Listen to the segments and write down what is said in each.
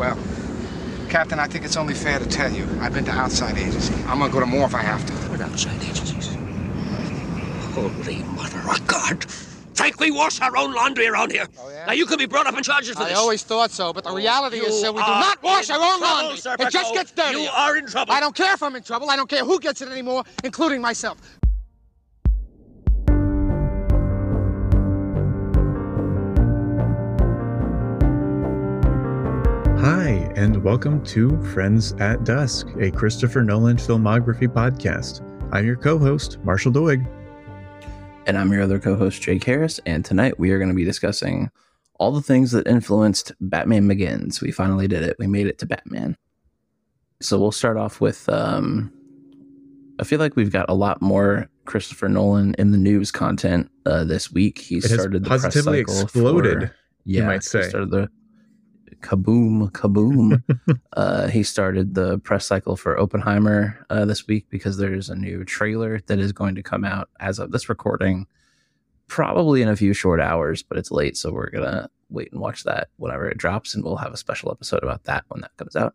Well, Captain, I think it's only fair to tell you. I've been to outside agency. I'm gonna go to more if I have to. What outside agencies? Holy mother of God! Frank, we wash our own laundry around here. Oh, yeah? Now you could be brought up in charges for I this. I always thought so, but the oh, reality You is, sir, we do not wash our own trouble, laundry. Sir it just gets dirty. You are in trouble. I don't care if I'm in trouble. I don't care who gets it anymore, including myself. And welcome to Friends at Dusk, a Christopher Nolan filmography podcast. I'm your co host, Marshall Doig. And I'm your other co host, Jake Harris. And tonight we are going to be discussing all the things that influenced Batman Begins. We finally did it. We made it to Batman. So we'll start off with um, I feel like we've got a lot more Christopher Nolan in the news content uh, this week. He It started the press cycle exploded, for- yeah, might he say. started the kaboom, kaboom. uh, he started the press cycle for Oppenheimer uh, this week because there's a new trailer that is going to come out as of this recording, probably in a few short hours, but it's late, so we're gonna wait and watch that whenever it drops, and we'll have a special episode about that when that comes out.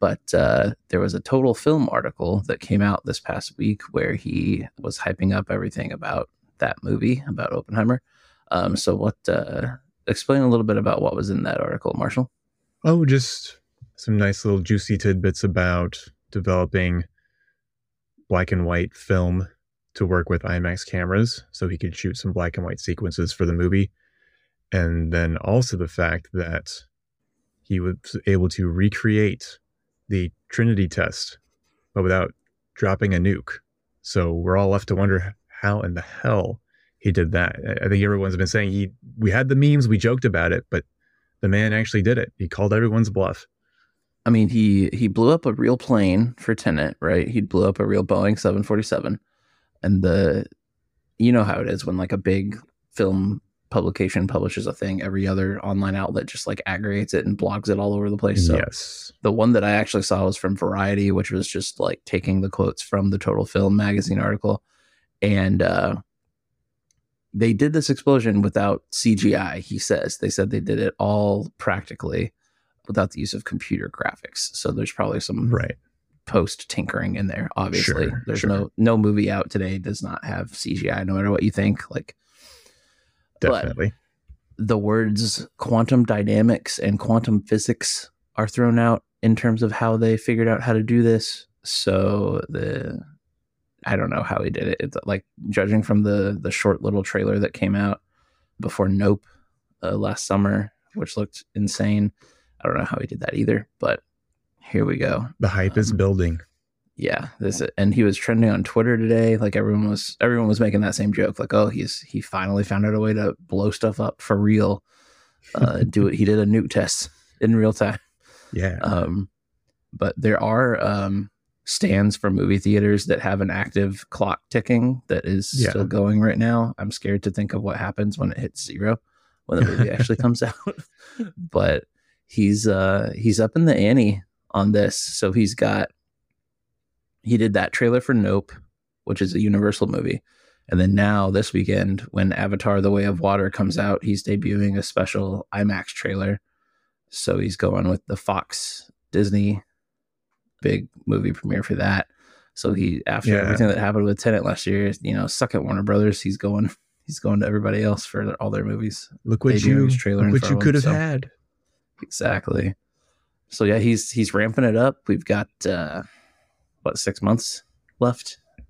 But uh, there was a total film article that came out this past week where he was hyping up everything about that movie about Oppenheimer. Um, so, what? Uh, explain a little bit about what was in that article, Marshall. Oh, just some nice little juicy tidbits about developing black and white film to work with IMAX cameras so he could shoot some black and white sequences for the movie. And then also the fact that he was able to recreate the Trinity test, but without dropping a nuke. So we're all left to wonder how in the hell he did that. I- think everyone's been saying he we had the memes, we joked about it, but the man actually did it. He called everyone's bluff. I mean, he he blew up a real plane for Tenet, right? He blew up a real Boeing 747, and the you know how it is when like a big film publication publishes a thing, every other online outlet just like aggregates it and blogs it all over the place. So yes. the one that I actually saw was from Variety, which was just like taking the quotes from the Total Film magazine article, and uh, they did this explosion without CGI. He says they said they did it all practically without the use of computer graphics. So there's probably some Right. post tinkering in there. Obviously, Sure, there's sure. no no movie out today does not have CGI, no matter what you think. Like Definitely. the words quantum dynamics and quantum physics are thrown out in terms of how they figured out how to do this. So the I don't know how he did it. It's like judging from the the short little trailer that came out before Nope uh, last summer, which looked insane. I don't know how he did that either, but here we go. the hype is um, building. Yeah, this and he was trending on Twitter today. Like everyone was everyone was making that same joke. Like, oh, he's he finally found out a way to blow stuff up for real. Uh, do it. He did a nuke test in real time. Yeah. Um, but there are um, stands for movie theaters that have an active clock ticking that is Yeah. still going right now. I'm scared to think of what happens when it hits zero when the movie actually comes out. but he's uh he's up in the ante on this. So he's got he did that trailer for Nope, which is a Universal movie. And then now this weekend, when Avatar The Way of Water comes out, he's debuting a special IMAX trailer. So he's going with the Fox Disney big movie premiere for that. So he after Yeah. everything that happened with Tenet last year, you know, suck at Warner Brothers. He's going he's going to everybody else for their, all their movies. look what you trailer look what you could have so- had. Exactly. So yeah, he's he's ramping it up. We've got uh what six months left? A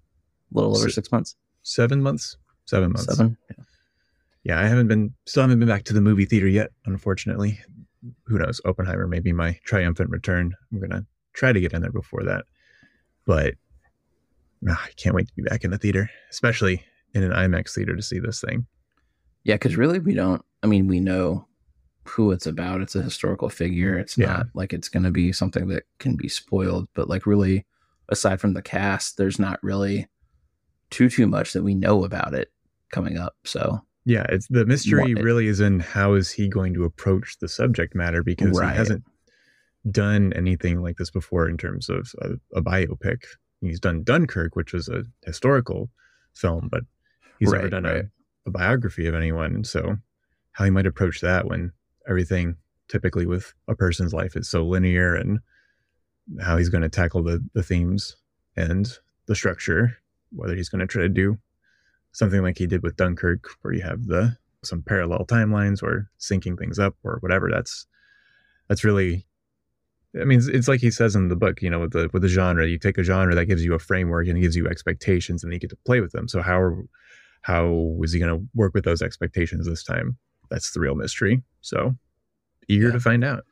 little over Si- six months. Seven months. Seven months. Seven. Yeah, I haven't been still haven't been back to the movie theater yet, unfortunately. Who knows? Oppenheimer may be my triumphant return. I'm gonna try to get in there before that. But ah, I can't wait to be back in the theater, especially in an IMAX theater to see this thing. Yeah, because really we don't. I mean, we know who it's about. It's a historical figure. It's Yeah. not like it's going to be something that can be spoiled. But like, really, aside from the cast, there's not really too too much that we know about it coming up. So Yeah, it's the mystery really is in how is he going to approach the subject matter because Right. he hasn't done anything like this before in terms of a, a biopic. He's done Dunkirk, which was a historical film, but he's never done right. a, a biography of anyone. So how he might approach that when everything typically with a person's life is so linear and how he's going to tackle the the themes and the structure whether he's going to try to do something like he did with dunkirk where you have the some parallel timelines or syncing things up or whatever that's that's really I mean, it's, it's, like he says in the book, you know, with the with the genre, you take a genre that gives you a framework and gives you expectations, and you get to play with them. So how are, how is he going to work with those expectations this time? That's the real mystery. So eager yeah. to find out.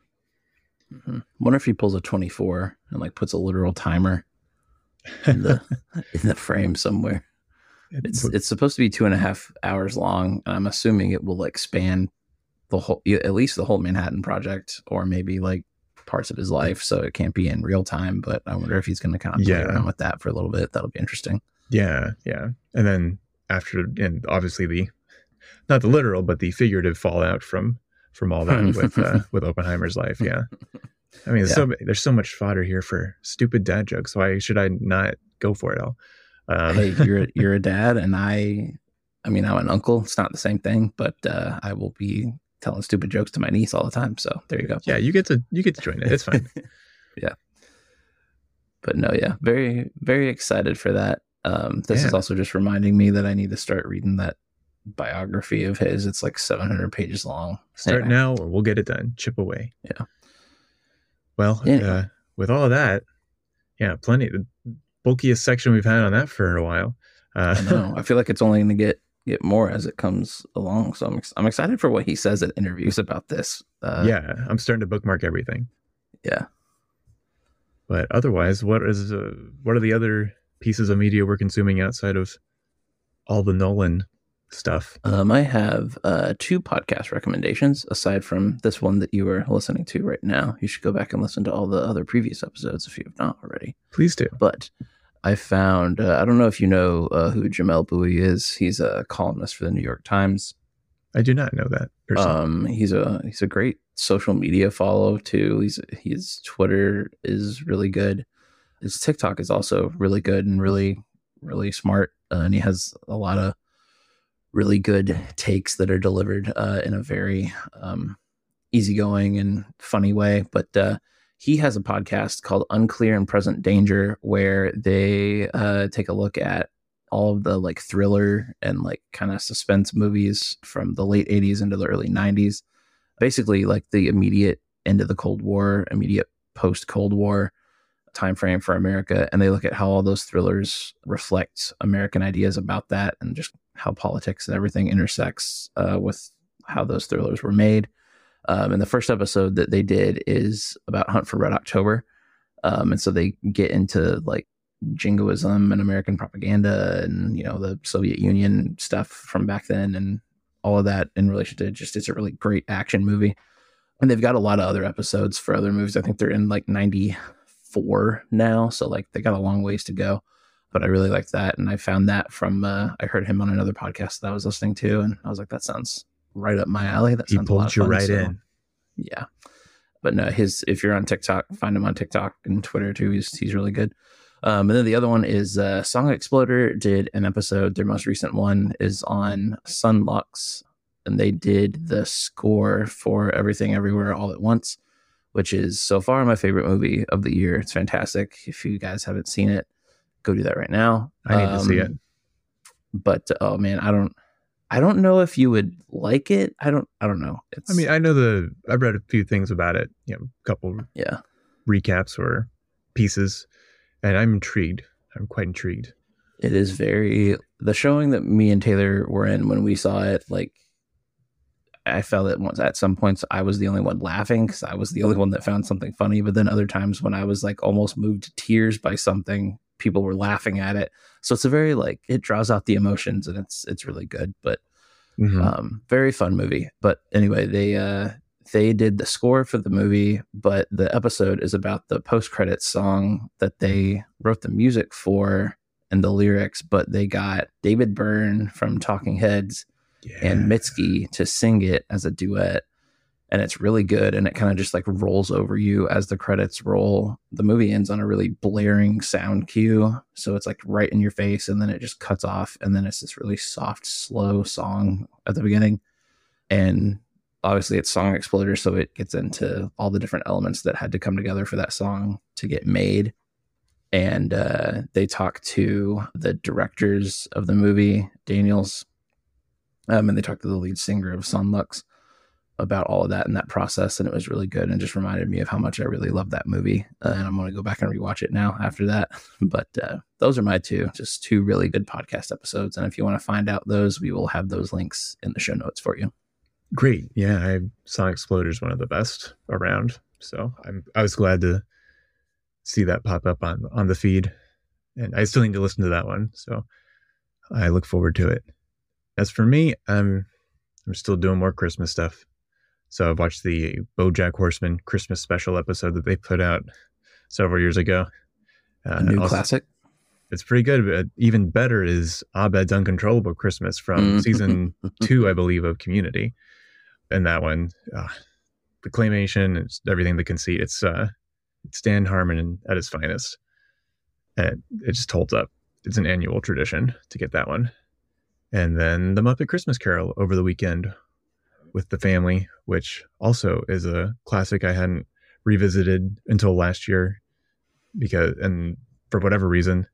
Mm-hmm. Wonder if he pulls a twenty four and like puts a literal timer in the in the frame somewhere. It's it's supposed to be two and a half hours long, and I'm assuming it will like span the whole, at least the whole Manhattan Project, or maybe like parts of his life, so it can't be in real time. But I wonder if he's going to kind of play yeah. around with that for a little bit. That'll be interesting. Yeah, yeah. And then after, and obviously the not the literal, but the figurative fallout from from all that with uh, with Oppenheimer's life. Yeah. I mean, there's yeah. so there's so much fodder here for stupid dad jokes. Why should I not go for it all? Um, hey, you're you're a dad, and I, I mean, I'm an uncle. It's not the same thing, but uh, I will be telling stupid jokes to my niece all the time. So there you go. Yeah, you get to you get to join it. It's fine. yeah. But no, yeah, very very excited for that. Um, this yeah. is also just reminding me that I need to start reading that biography of his. It's like 700 pages long. Start anyway. now, or we'll get it done. Chip away. Yeah. Well, yeah. Uh, with all of that, yeah, plenty. The bulkiest section we've had on that for a while. Uh, I know. I feel like it's only going to get get more as it comes along. So I'm ex- I'm excited for what he says in interviews about this. Uh, yeah, I'm starting to bookmark everything. Yeah. But otherwise, what is uh, what are the other pieces of media we're consuming outside of all the Nolan stuff? Um, I have uh, two podcast recommendations aside from this one that you are listening to right now. You should go back and listen to all the other previous episodes if you have not already. Please do. But I found uh, I don't know if you know uh, who Jamel Bouie is. He's a columnist for the New York Times. I do not know that. Person. Um, he's a he's a great social media follow too. He's his Twitter is really good. His TikTok is also really good and really really smart. Uh, and he has a lot of really good takes that are delivered uh, in a very um, easygoing and funny way. But uh, he has a podcast called Unclear and Present Danger, where they uh, take a look at all of the like thriller and like kind of suspense movies from the late 80s into the early 90s. Basically, like the immediate end of the Cold War, immediate post Cold War time frame for America, and they look at how all those thrillers reflect American ideas about that, and just how politics and everything intersects uh, with how those thrillers were made. Um, and the first episode that they did is about Hunt for Red October. Um, and so they get into like jingoism and American propaganda and, you know, the Soviet Union stuff from back then and all of that in relation to just, it's a really great action movie. And they've got a lot of other episodes for other movies. I think they're in like 94 now. So like they got a long ways to go. But I really liked that. And I found that from, uh, I heard him on another podcast that I was listening to. And I was like, that sounds right up my alley. That he pulled you fun, right so, in. Yeah, but no, his if you're on TikTok, find him on TikTok and Twitter too. He's he's really good. Um, and then the other one is uh, Song Exploder did an episode. Their most recent one is on Son Lux, and they did the score for Everything Everywhere All at Once, which is so far my favorite movie of the year. It's fantastic. If you guys haven't seen it, go do that right now. I need um, to see it. Um, but oh man, I don't. I don't know if you would like it. I don't. I don't know. It's, I mean, I know the. I've read a few things about it. You know, a couple. Yeah. Recaps or pieces, and I'm intrigued. I'm quite intrigued. It is very the showing that me and Taylor were in when we saw it. Like, I felt that once at some points I was the only one laughing because I was the only one that found something funny. But then other times when I was like almost moved to tears by something, people were laughing at it. So it's a very like it draws out the emotions and it's it's really good. But mm-hmm. um, very fun movie. But anyway, they uh, they did the score for the movie, but the episode is about the post credits song that they wrote the music for and the lyrics. But they got David Byrne from Talking Heads yeah. and Mitski to sing it as a duet and it's really good and it kind of just like rolls over you as the credits roll. The movie ends on a really blaring sound cue so it's like right in your face and then it just cuts off and then it's this really soft slow song at the beginning. And obviously it's Song Exploder, so it gets into all the different elements that had to come together for that song to get made. And uh, they talk to the directors of the movie, Daniels, um, and they talk to the lead singer of Son Lux about all of that and that process. And it was really good and just reminded me of how much I really love that movie. Uh, and I'm going to go back and rewatch it now after that. But uh, those are my two, just two really good podcast episodes. And if you want to find out those, we will have those links in the show notes for you. Great. Yeah, I Song Exploder is one of the best around. So I'm I was glad to see that pop up on on the feed. And I still need to listen to that one. So I look forward to it. As for me, I'm I'm still doing more Christmas stuff. So I've watched the BoJack Horseman Christmas special episode that they put out several years ago. Uh, A new also, classic. It's pretty good. But even better is Abed's Uncontrollable Christmas from mm-hmm. season two, I believe, of Community. And that one, uh, the claymation, it's everything, the conceit. It's uh, it's Dan Harmon at his finest. And it just holds up. It's an annual tradition to get that one. And then the Muppet Christmas Carol over the weekend with the family, which also is a classic I hadn't revisited until last year because and for whatever reason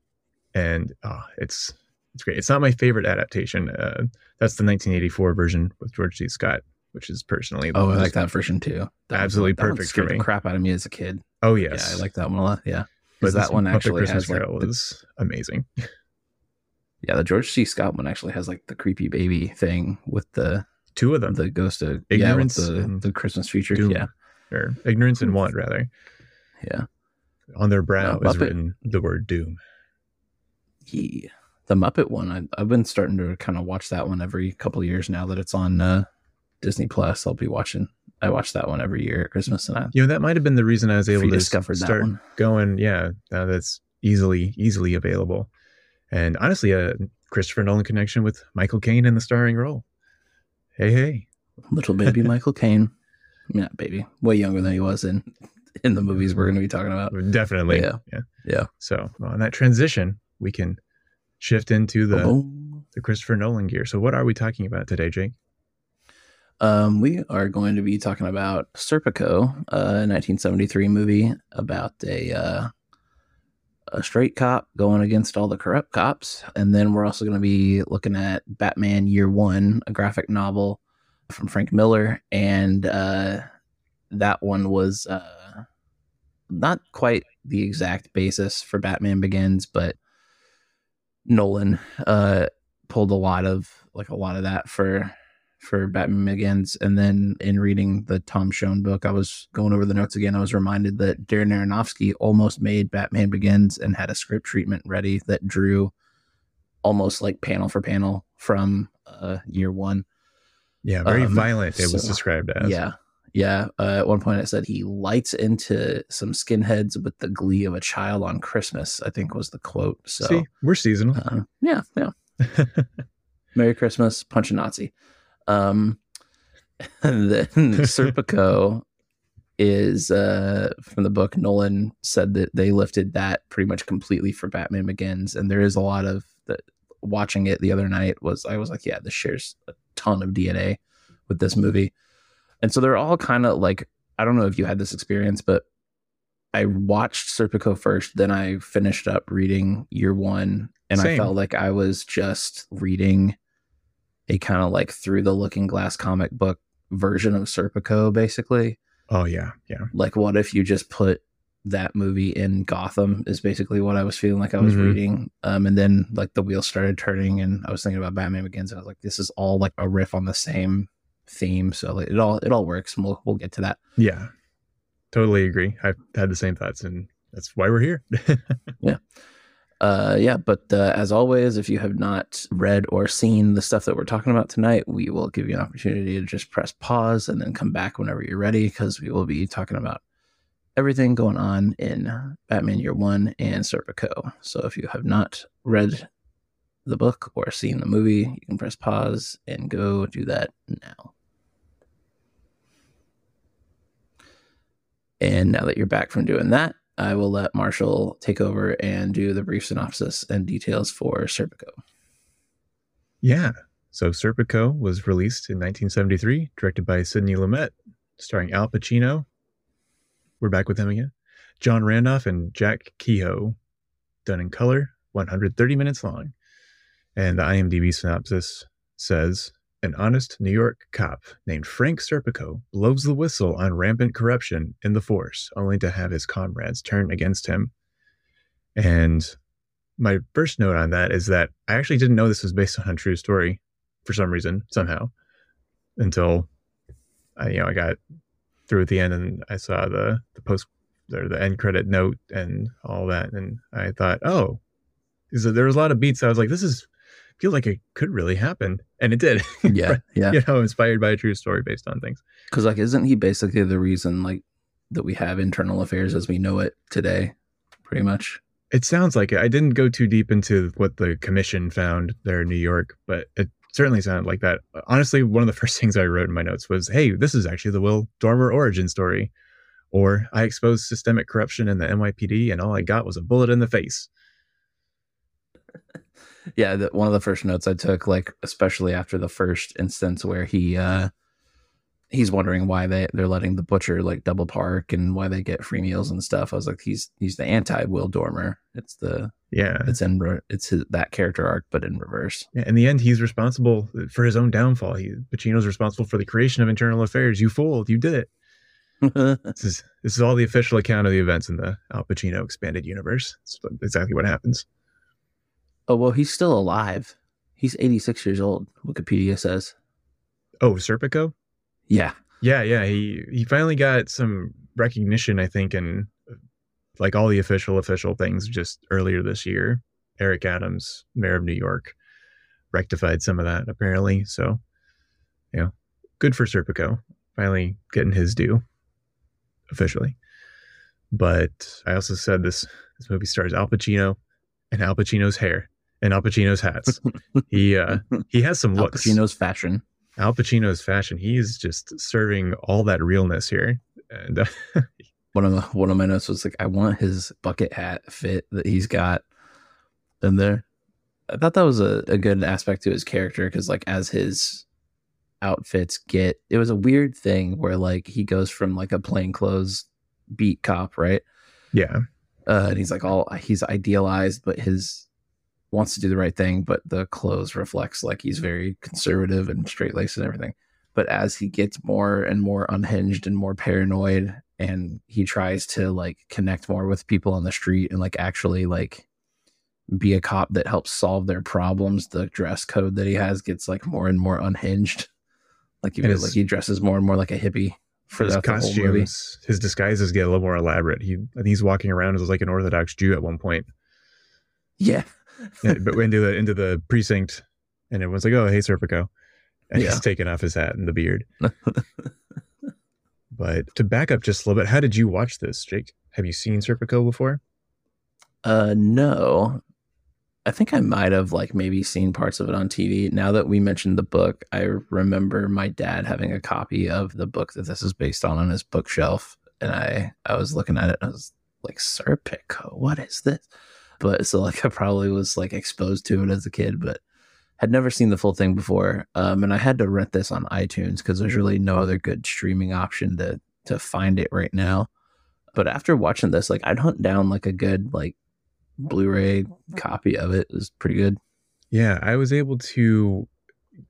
and oh, it's it's great. It's not my favorite adaptation. Uh, that's the 1984 version with George C. Scott, which is personally oh, I like that version too. That absolutely one, perfect for me. The crap out of me as a kid. Oh yes, yeah, I like that one a lot. Yeah, because that one actually Christmas has like the, is amazing. yeah, the George C. Scott one actually has like the creepy baby thing with the two of them. The ghost of ignorance, yeah, the the Christmas feature. Doom, yeah, or ignorance and want rather. Yeah, on their brow No, is written the word doom. yeah. The Muppet one, I, I've been starting to kind of watch that one every couple of years now that it's on uh, Disney Plus. I'll be watching. I watch that one every year at Christmas, and I You know that might have been the reason I was able to rediscovered that start one. going. Yeah, now that's easily easily available, and honestly, a Christopher Nolan connection with Michael Caine in the starring role. Hey, hey, Little baby Michael Caine. Yeah, baby, way younger than he was in in the movies we're going to be talking about. definitely. Yeah. yeah. Yeah. So on that transition, we can shift into the Boom. the Christopher Nolan gear. So what are we talking about today, Jake? Um, we are going to be talking about Serpico, a 1973 movie about a uh, a straight cop going against all the corrupt cops, and then we're also going to be looking at Batman Year One, a graphic novel from Frank Miller, and uh, that one was uh, not quite the exact basis for Batman Begins, but Nolan uh, pulled a lot of like a lot of that for for Batman Begins. And then in reading the Tom Shone book, I was going over the notes again. I was reminded that Darren Aronofsky almost made Batman Begins and had a script treatment ready that drew almost like panel for panel from uh, year one. Yeah, very Um, violent. It was described as. Yeah. Yeah. Uh, at one point, it said he lights into some skinheads with the glee of a child on Christmas, I think was the quote. So, See, we're seasonal. uh, yeah, yeah. Merry Christmas, punch a Nazi. Um, and then Serpico is uh, from the book. Nolan said that they lifted that pretty much completely for Batman Begins, and there is a lot of the watching it the other night was I was like, yeah, this shares a ton of DNA with this movie, and so they're all kind of like I don't know if you had this experience, but I watched Serpico first, then I finished up reading Year One, and I felt like I was just reading a kind of like through the looking glass comic book version of Serpico, basically. oh yeah, yeah. Like, what if you just put that movie in Gotham? Is basically what I was feeling like I was Mhm. reading. Um, and then like the wheels started turning, and I was thinking about Batman Begins, and I was like, this is all like a riff on the same theme. So like, it all it all works, and we'll we'll get to that. Yeah. Totally agree. I've had the same thoughts and that's why we're here. Uh, yeah, but uh, as always, if you have not read or seen the stuff that we're talking about tonight, we will give you an opportunity to just press pause and then come back whenever you're ready because we will be talking about everything going on in Batman Year One and Serpico. So if you have not read the book or seen the movie, you can press pause and go do that now. And now that you're back from doing that, I will let Marshall take over and do the brief synopsis and details for Serpico. Yeah. So Serpico was released in 1973, directed by Sidney Lumet, starring Al Pacino. We're back with him again. John Randolph and Jack Kehoe. Done in color, 130 minutes long. And the IMDb synopsis says An honest New York cop named Frank Serpico blows the whistle on rampant corruption in the force, only to have his comrades turn against him. And my first note on that is that I actually didn't know this was based on a true story for some reason, somehow, until I, you know, I got through at the end and I saw the the post or the end credit note and all that, and I thought, oh, so there was a lot of beats. I was like, this is feel like it could really happen, and it did. Yeah, yeah. you know, inspired by a true story based on things. Because like, isn't he basically the reason like that we have internal affairs as we know it today, pretty much? It sounds like it. I didn't go too deep into what the commission found there in New York, but it certainly sounded like that. Honestly, one of the first things I wrote in my notes was, "Hey, this is actually the Will Dormer origin story." Or I exposed systemic corruption in the NYPD, and all I got was a bullet in the face. yeah, the, one of the first notes I took, like especially after the first instance where he uh he's wondering why they they're letting the butcher like double park and why they get free meals and stuff. I was like, he's he's the anti Will Dormer. It's the Yeah. it's in it's his, that character arc, but in reverse. Yeah, in the end, he's responsible for his own downfall. He, Pacino's responsible for the creation of internal affairs. You fooled. You did it. This is this is all the official account of the events in the Al Pacino expanded universe. It's exactly what happens. Oh well, he's still alive. He's 86 years old. Wikipedia says. Oh, Serpico? Yeah, Yeah, yeah. He he finally got some recognition, I think, in like all the official official things just earlier this year. Eric Adams, mayor of New York, rectified some of that apparently. So, you know, good for Serpico, finally getting his due officially. But I also said this this movie stars Al Pacino and Al Pacino's hair and Al Pacino's hats. he uh he has some looks. Al. Pacino's fashion. Al Pacino's fashion. He's just serving all that realness here. And uh, one of the, one of my notes was like, I want his bucket hat fit that he's got in there. I thought that was a, a good aspect to his character because, like, as his outfits get, it was a weird thing where like he goes from like a plainclothes beat cop, right? yeah, Uh, and he's like all he's idealized, but his wants to do the right thing, but the clothes reflects like he's very conservative and straight laced and everything. But as he gets more and more unhinged and more paranoid, and he tries to like connect more with people on the street and like actually like be a cop that helps solve their problems, the dress code that he has gets like more and more unhinged. Like he his- like he dresses more and more like a hippie for his that the whole movie. costumes, his disguises get a little more elaborate. He he's walking around as like an Orthodox Jew at one point. Yeah. But into the into the precinct, and everyone's like, "Oh, hey, Serpico," and Yeah. he's taking off his hat and the beard. but to back up just a little bit, how did you watch this, Jake? Have you seen Serpico before? Uh, no. I think I might have like maybe seen parts of it on TV. Now that we mentioned the book, I remember my dad having a copy of the book that this is based on on his bookshelf, and I I was looking at it. And I was like, Serpico, what is this? But so like I probably was like exposed to it as a kid, but had never seen the full thing before. Um, and I had to rent this on iTunes because there's really no other good streaming option to to find it right now. But after watching this, like I'd hunt down like a good like Blu-ray copy of it. It was pretty good. Yeah, I was able to.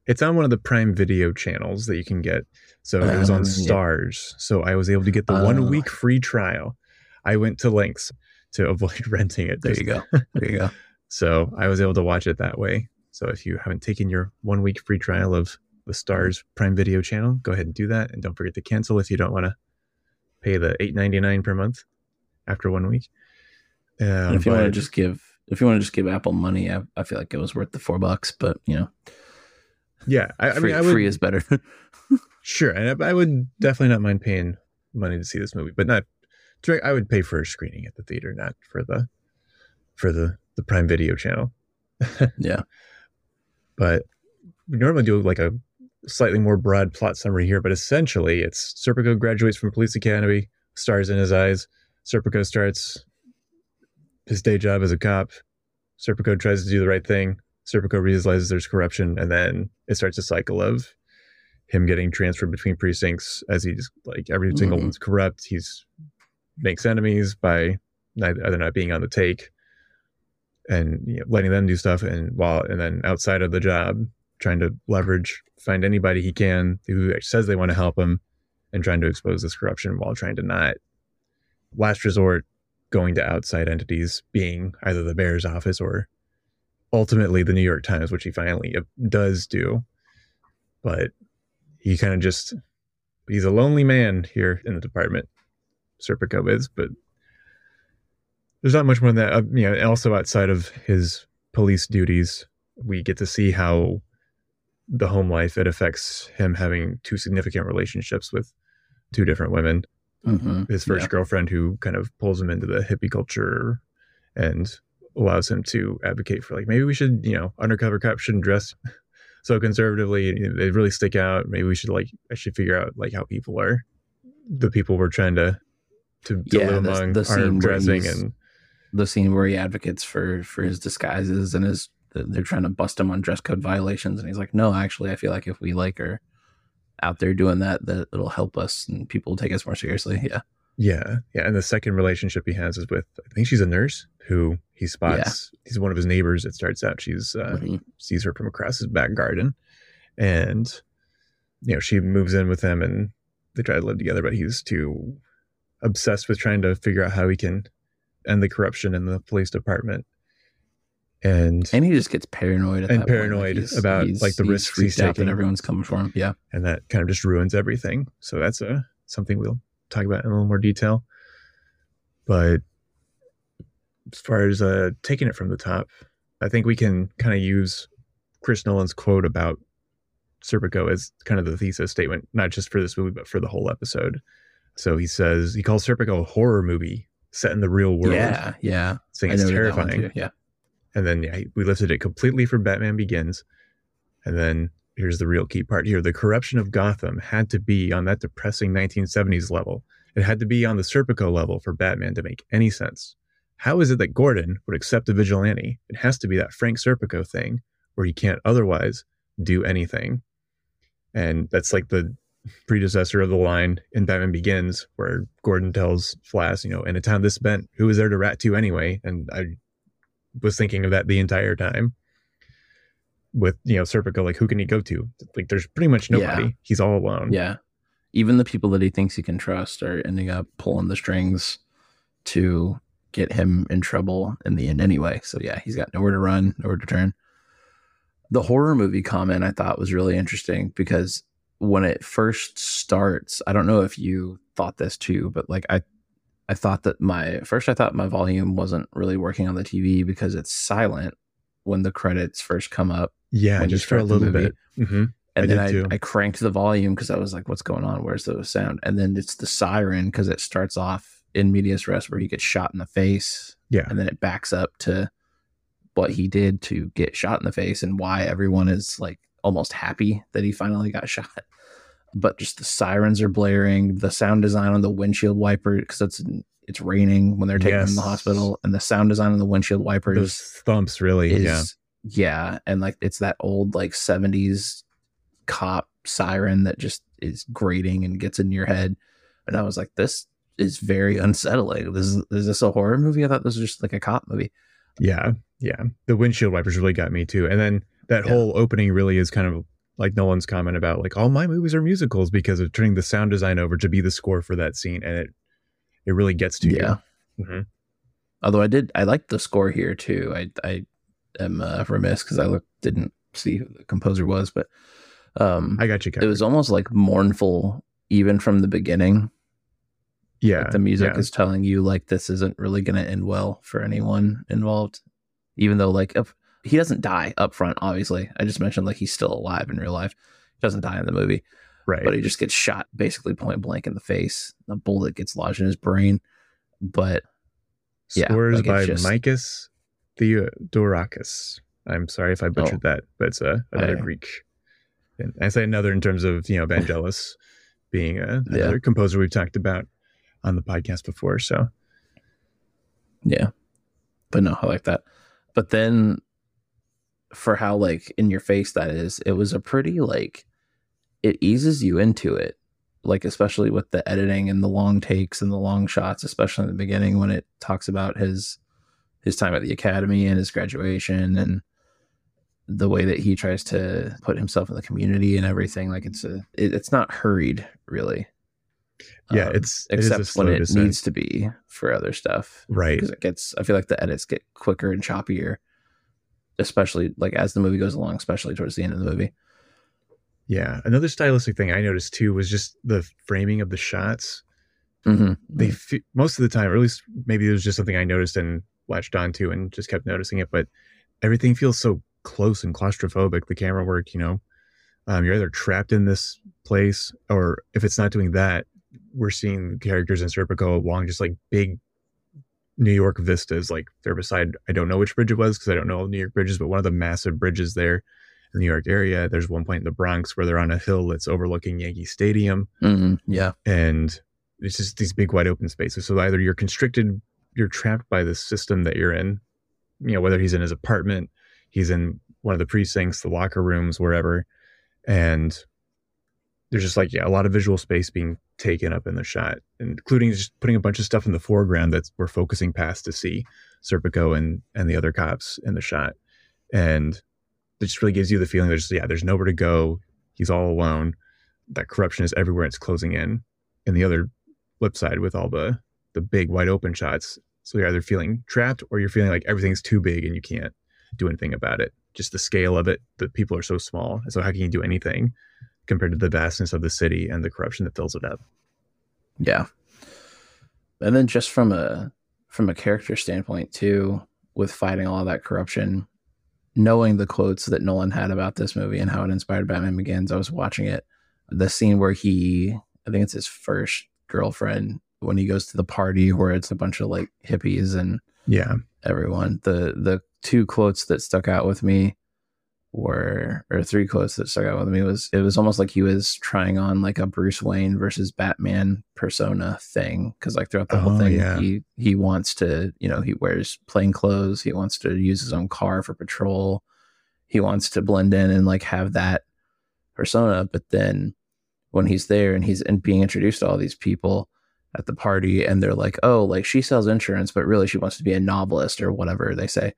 It's on one of the Prime Video channels that you can get. So it was Um, on yeah. Stars. So I was able to get the Oh. one week free trial. I went to lengths to avoid renting it. There you go. There you go. So I was able to watch it that way. So if you haven't taken your one week free trial of the Stars Prime Video channel, go ahead and do that. And don't forget to cancel if you don't want to pay the eight ninety nine per month after one week. Um, And if you want to just give, if you want to just give Apple money, I, I feel like it was worth the four bucks. But you know, yeah, I, I free, mean, I would, free is better. Sure, and I I would definitely not mind paying money to see this movie, but not. Direct- I would pay for a screening at the theater, not for the for the the Prime Video channel. Yeah. but we normally do like a slightly more broad plot summary here, but essentially, it's Serpico graduates from police academy, stars in his eyes. Serpico starts his day job as a cop. Serpico tries to do the right thing, Serpico realizes there's corruption, and then it starts a cycle of him getting transferred between precincts as he's like every single Mhm. one's corrupt. He's makes enemies by either not being on the take and you know, letting them do stuff, and while and then outside of the job, trying to leverage, find anybody he can who says they want to help him, and trying to expose this corruption while trying to not. Last resort, going to outside entities, being either the Bears office or ultimately the New York Times, which he finally uh, does do. But he kind of just he's a lonely man here in the department. Serpico is, but there's not much more than that. Uh, you know, also outside of his police duties, we get to see how the home life it affects him having two significant relationships with two different women Mhm. his first Yeah. girlfriend who kind of pulls him into the hippie culture and allows him to advocate for like maybe we should you know undercover cops shouldn't dress so conservatively they really stick out maybe we should like i should figure out like how people are the people we're trying to to, Yeah, the- among the scene where dressing and the scene where he advocates for for his disguises and his they're trying to bust him on dress code violations and he's like no actually i feel like if we like are out there doing that that it'll help us and people will take us more seriously. Yeah. Yeah yeah and the second relationship he has is with i think she's a nurse who he spots he's one of his neighbors it starts out she's uh, Mhm. sees her from across his back garden and you know she moves in with him and they try to live together but he's too obsessed with trying to figure out how he can end the corruption in the police department. And and he just gets paranoid at And that point. paranoid he's- about, he's- like, the risks he's taking. that everyone's coming for him. Yeah. And that kind of just ruins everything. So that's a something we'll talk about in a little more detail. But as far as uh taking it from the top i think we can kind of use chris nolan's quote about serpico as kind of the thesis statement not just for this movie but for the whole episode so he says he calls serpico a horror movie set in the real world yeah yeah saying it's noted that one terrifying yeah and then yeah, we lifted it completely from Batman Begins. And then here's the real key part here. The corruption of Gotham had to be on that depressing 1970s level. It had to be on the Serpico level for Batman to make any sense. How is it that Gordon would accept a vigilante? It has to be that Frank Serpico thing where he can't otherwise do anything. And that's like the predecessor of the line in Batman Begins, where Gordon tells Flass, you know, in a town this bent, who is there to rat to anyway? And I was thinking of that the entire time. With you know Serpico, like who can he go to? Like there's pretty much nobody. Yeah. He's all alone. Yeah. Even the people that he thinks he can trust are ending up pulling the strings to get him in trouble in the end anyway. So yeah, he's got nowhere to run, nowhere to turn. The horror movie comment I thought was really interesting because when it first starts, I don't know if you thought this too, but like I I thought that my first I thought my volume wasn't really working on the TV because it's silent when the credits first come up yeah, just for a little bit. hmm and I then I, too. I cranked the volume because I was like, "What's going on? Where's the sound?" And then it's the siren because it starts off in medias res where he gets shot in the face, Yeah, and then it backs up to what he did to get shot in the face and why everyone is like almost happy that he finally got shot. But just the sirens are blaring, the sound design on the windshield wiper because it's it's raining when they're taking him to the hospital, and the sound design on the windshield wipers those thumps really. is yeah, yeah. and like it's that old like 70s cop siren that just is grating and gets in your head and i was like this is very unsettling this is is this a horror movie i thought this was just like a cop movie yeah, yeah. The windshield wipers really got me too. And then that Yeah. whole opening really is kind of like Nolan's comment about like all my movies are musicals because of turning the sound design over to be the score for that scene, and it it really gets to Yeah. you. hmm although i did i liked the score here too i i am uh, remiss because i look, didn't see who the composer was but um I got you. it was almost like mournful even from the beginning yeah, like the music yeah. is telling you like this isn't really going to end well for anyone involved even though like if he doesn't die up front obviously i just mentioned like he's still alive in real life he doesn't die in the movie right. but he just gets shot basically point blank in the face a bullet gets lodged in his brain but yeah, Scores like, by just- Mikis Theodorakis. I'm sorry if I butchered that, but it's uh, another Greek. And I say another in terms of you know Vangelis being a, Yeah. composer we've talked about on the podcast before. So yeah but no i like that but then for how like in your face that is, it was a pretty like it eases you into it. Like especially with the editing and the long takes and the long shots, especially in the beginning when it talks about his his time at the academy and his graduation and the way that he tries to put himself in the community and everything like it's a it, it's not hurried really Yeah, Um, it's it except when it descent. needs to be for other stuff right. because it gets i feel like the edits get quicker and choppier especially like as the movie goes along especially towards the end of the movie Yeah, another stylistic thing I noticed too was just the framing of the shots. mm-hmm. They fe- most of the time, or at least maybe it was just something I noticed and latched onto and just kept noticing it. But everything feels so close and claustrophobic. The camera work, you know, um, you're either trapped in this place, or if it's not doing that, we're seeing characters in Serpico along just like big New York vistas. Like they're beside, I don't know which bridge it was because I don't know all the New York bridges, but one of the massive bridges there in the New York area. There's one point in the Bronx where they're on a hill that's overlooking Yankee Stadium hmm yeah and it's just these big wide open spaces so either you're constricted you're trapped by the system that you're in you know whether he's in his apartment he's in one of the precincts the locker rooms wherever and there's just like yeah a lot of visual space being taken up in the shot including just putting a bunch of stuff in the foreground that we're focusing past to see serpico and and the other cops in the shot. And it just really gives you the feeling there's yeah there's nowhere to go. He's all alone. That corruption is everywhere it's closing in. And the other flip side with all the the big wide open shots so you're either feeling trapped or you're feeling like everything's too big and you can't do anything about it. Just the scale of it the people are so small so how can you do anything compared to the vastness of the city and the corruption that fills it up Yeah. And then just from a from a character standpoint too, with fighting all that corruption, knowing the quotes that Nolan had about this movie and how it inspired Batman Begins, I was watching it. The scene where he I think it's his first girlfriend when he goes to the party where it's a bunch of like hippies and yeah everyone. The the two quotes that stuck out with me were or three quotes that stuck out with me was it was almost like he was trying on like a Bruce Wayne versus Batman persona thing because like throughout the whole Oh, thing yeah. he he wants to you know he wears plain clothes he wants to use his own car for patrol he wants to blend in and like have that persona but then when he's there and he's and being introduced to all these people at the party and they're like oh like she sells insurance but really she wants to be a novelist or whatever they say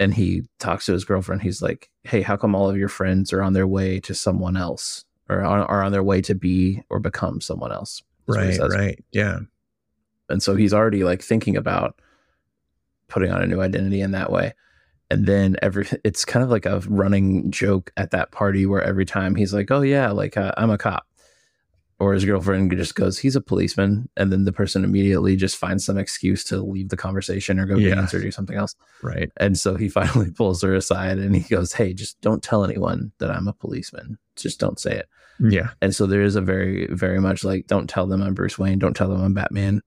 and he talks to his girlfriend he's like hey how come all of your friends are on their way to someone else or are, are on their way to be or become someone else? That's what he right right yeah. And so he's already like thinking about putting on a new identity in that way. And then every it's kind of like a running joke at that party where every time he's like oh yeah like uh, i'm a cop or his girlfriend just goes he's a policeman and then the person immediately just finds some excuse to leave the conversation or go Yeah. dance or do something else right and so he finally pulls her aside and he goes hey just don't tell anyone that i'm a policeman just don't say it yeah and so there is a very, very much like, don't tell them I'm Bruce Wayne, don't tell them I'm Batman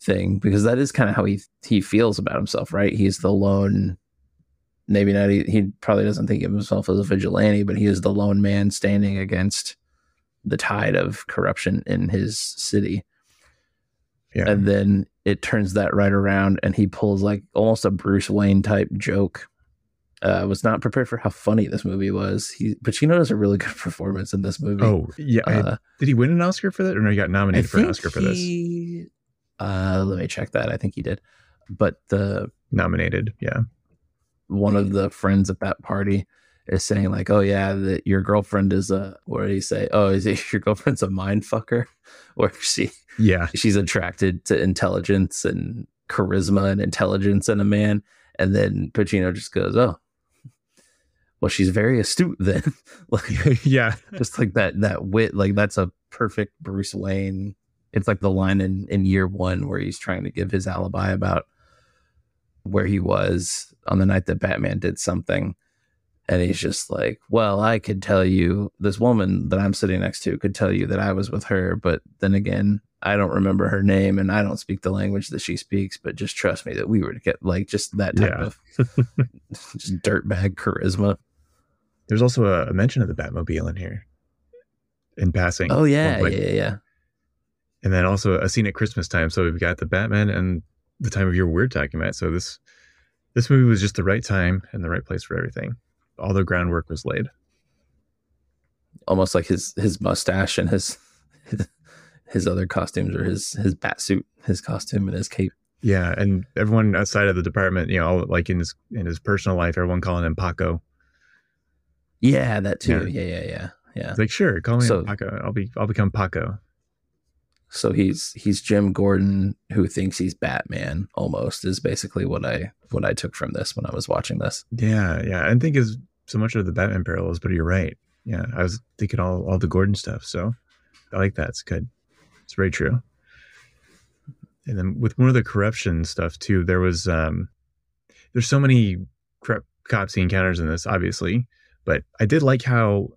thing, because that is kind of how he he feels about himself, right? He's the lone, maybe not. He, he probably doesn't think of himself as a vigilante, but he is the lone man standing against the tide of corruption in his city. yeah And then it turns that right around, and he pulls like almost a Bruce Wayne type joke. Uh, was not prepared for how funny this movie was. He Pacino does a really good performance in this movie. oh yeah I- Uh, did he win an oscar for that or no he got I nominated for an oscar for this Uh, let me check that. I think he did. But the nominated yeah one of the friends at that party is saying like, "Oh yeah, that your girlfriend is a." What did he say? Oh, is it your girlfriend's a mind fucker, or she yeah she's attracted to intelligence and charisma and intelligence in a man, and then Pacino just goes, "Oh." Well, she's very astute then. like yeah just like that that wit like that's a perfect bruce wayne it's like the line in in year one where he's trying to give his alibi about where he was on the night that batman did something and he's just like well i could tell you this woman that i'm sitting next to could tell you that i was with her but then again i don't remember her name and i don't speak the language that she speaks but just trust me that we were to get like just that type Yeah. of just dirtbag charisma there's also a, a mention of the batmobile in here in passing oh yeah yeah yeah and then also a scene at Christmas time. So we've got the Batman and the time of year we're talking about. So this this movie was just the right time and the right place for everything all the groundwork was laid. Almost like his his mustache and his his other costumes or his his bat suit, his costume and his cape. Yeah, and everyone outside of the department, you know, like in his in his personal life, everyone calling him Paco. Yeah, that too. Yeah, yeah, yeah, yeah. yeah. Like sure, call me so, Paco. I'll be I'll become Paco. So he's he's Jim Gordon who thinks he's Batman almost is basically what I what I took from this when I was watching this. Yeah, yeah. I think is so much of the Batman parallels, but you're right. Yeah. I was thinking all all the Gordon stuff, so I like that. It's good. It's very true. And then with one of the corruption stuff too, there was um there's so many corrupt cops he encounters in this, obviously, but I did like how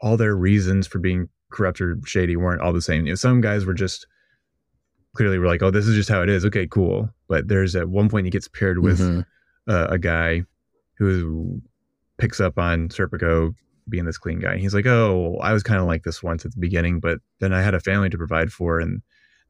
all their reasons for being corrupt or shady weren't all the same. You know, some guys were just clearly were like, oh, this is just how it is. Okay, cool. But there's at one point he gets paired with mm-hmm. uh, a guy who picks up on Serpico being this clean guy. And he's like, oh, I was kind of like this once at the beginning, but then I had a family to provide for, and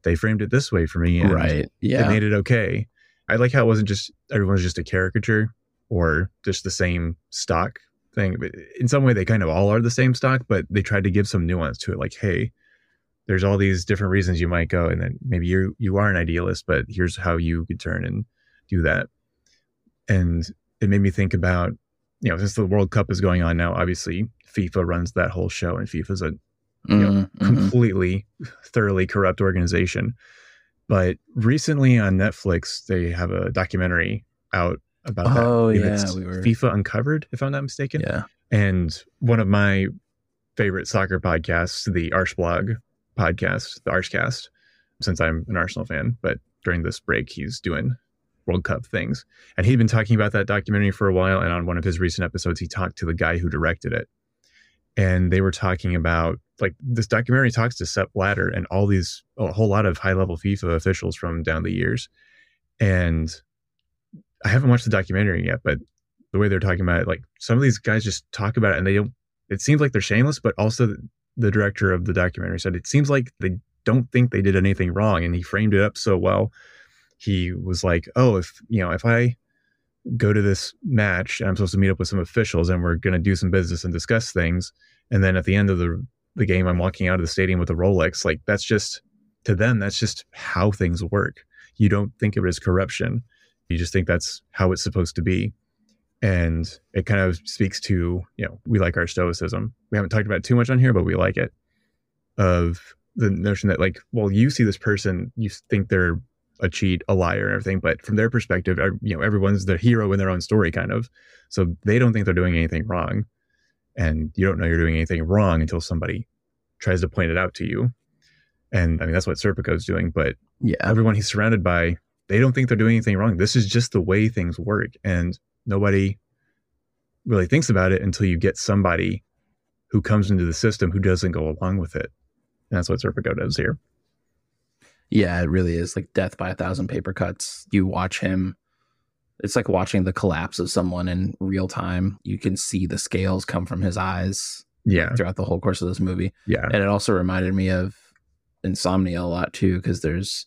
they framed it this way for me, and right? Yeah, it made it okay. I like how it wasn't just everyone's was just a caricature or just the same stock thing. In some way, they kind of all are the same stock, but they tried to give some nuance to it. Like, hey, there's all these different reasons you might go, and then maybe you you are an idealist, but here's how you could turn and do that. And it made me think about, you know, since the World Cup is going on now, obviously FIFA runs that whole show, and FIFA's a you know, mm-hmm, mm-hmm. completely, thoroughly corrupt organization. But recently on Netflix, they have a documentary out about oh, that. yeah, we were FIFA Uncovered, if I'm not mistaken. Yeah, and one of my favorite soccer podcasts, the Arseblog podcast, the Arsecast. Since I'm an Arsenal fan, but during this break, he's doing World Cup things, and he'd been talking about that documentary for a while. And on one of his recent episodes, he talked to the guy who directed it, and they were talking about like this documentary talks to Sepp Blatter and all these a whole lot of high level FIFA officials from down the years, and I haven't watched the documentary yet, but the way they're talking about it, like some of these guys just talk about it and they don't. It seems like they're shameless, but also the, director of the documentary said it seems like they don't think they did anything wrong, and he framed it up so well. He was like, "Oh, if you know, if I go to this match and I'm supposed to meet up with some officials and we're going to do some business and discuss things, and then at the end of the the game, I'm walking out of the stadium with a Rolex. Like that's just to them, that's just how things work. You don't think of it as corruption. You just think that's how it's supposed to be. And it kind of speaks to, you know, we like our stoicism. We haven't talked about too much on here, but we like it. Of the notion that, like, well, you see this person, you think they're a cheat, a liar, and everything. But from their perspective, you know, everyone's the hero in their own story, kind of. So they don't think they're doing anything wrong. And you don't know you're doing anything wrong until somebody tries to point it out to you. And I mean, that's what Serpico's doing. But yeah, everyone he's surrounded by they don't think they're doing anything wrong. This is just the way things work. And nobody really thinks about it until you get somebody who comes into the system who doesn't go along with it. And that's what Serpico does here. Yeah, it really is like death by a thousand paper cuts. You watch him. It's like watching the collapse of someone in real time. You can see the scales come from his eyes. Yeah. Throughout the whole course of this movie. Yeah. And it also reminded me of Insomnia a lot too, because there's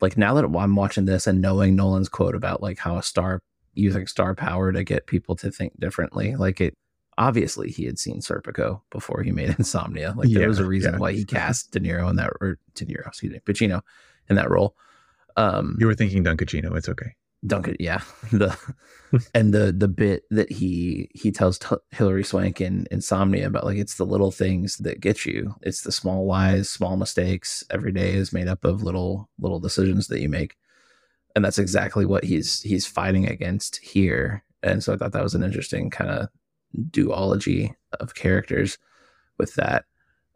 like now that I'm watching this and knowing Nolan's quote about like how a star using star power to get people to think differently, like it obviously he had seen Serpico before he made Insomnia. Like there yeah, was a reason yeah. why he cast De Niro in that or De Niro, excuse me, Pacino in that role. Um, you were thinking Don It's okay. Duncan, yeah, the and the the bit that he he tells t- Hilary Swank in Insomnia about like it's the little things that get you. It's the small lies, small mistakes. Every day is made up of little little decisions that you make, and that's exactly what he's he's fighting against here. And so I thought that was an interesting kind of duology of characters with that,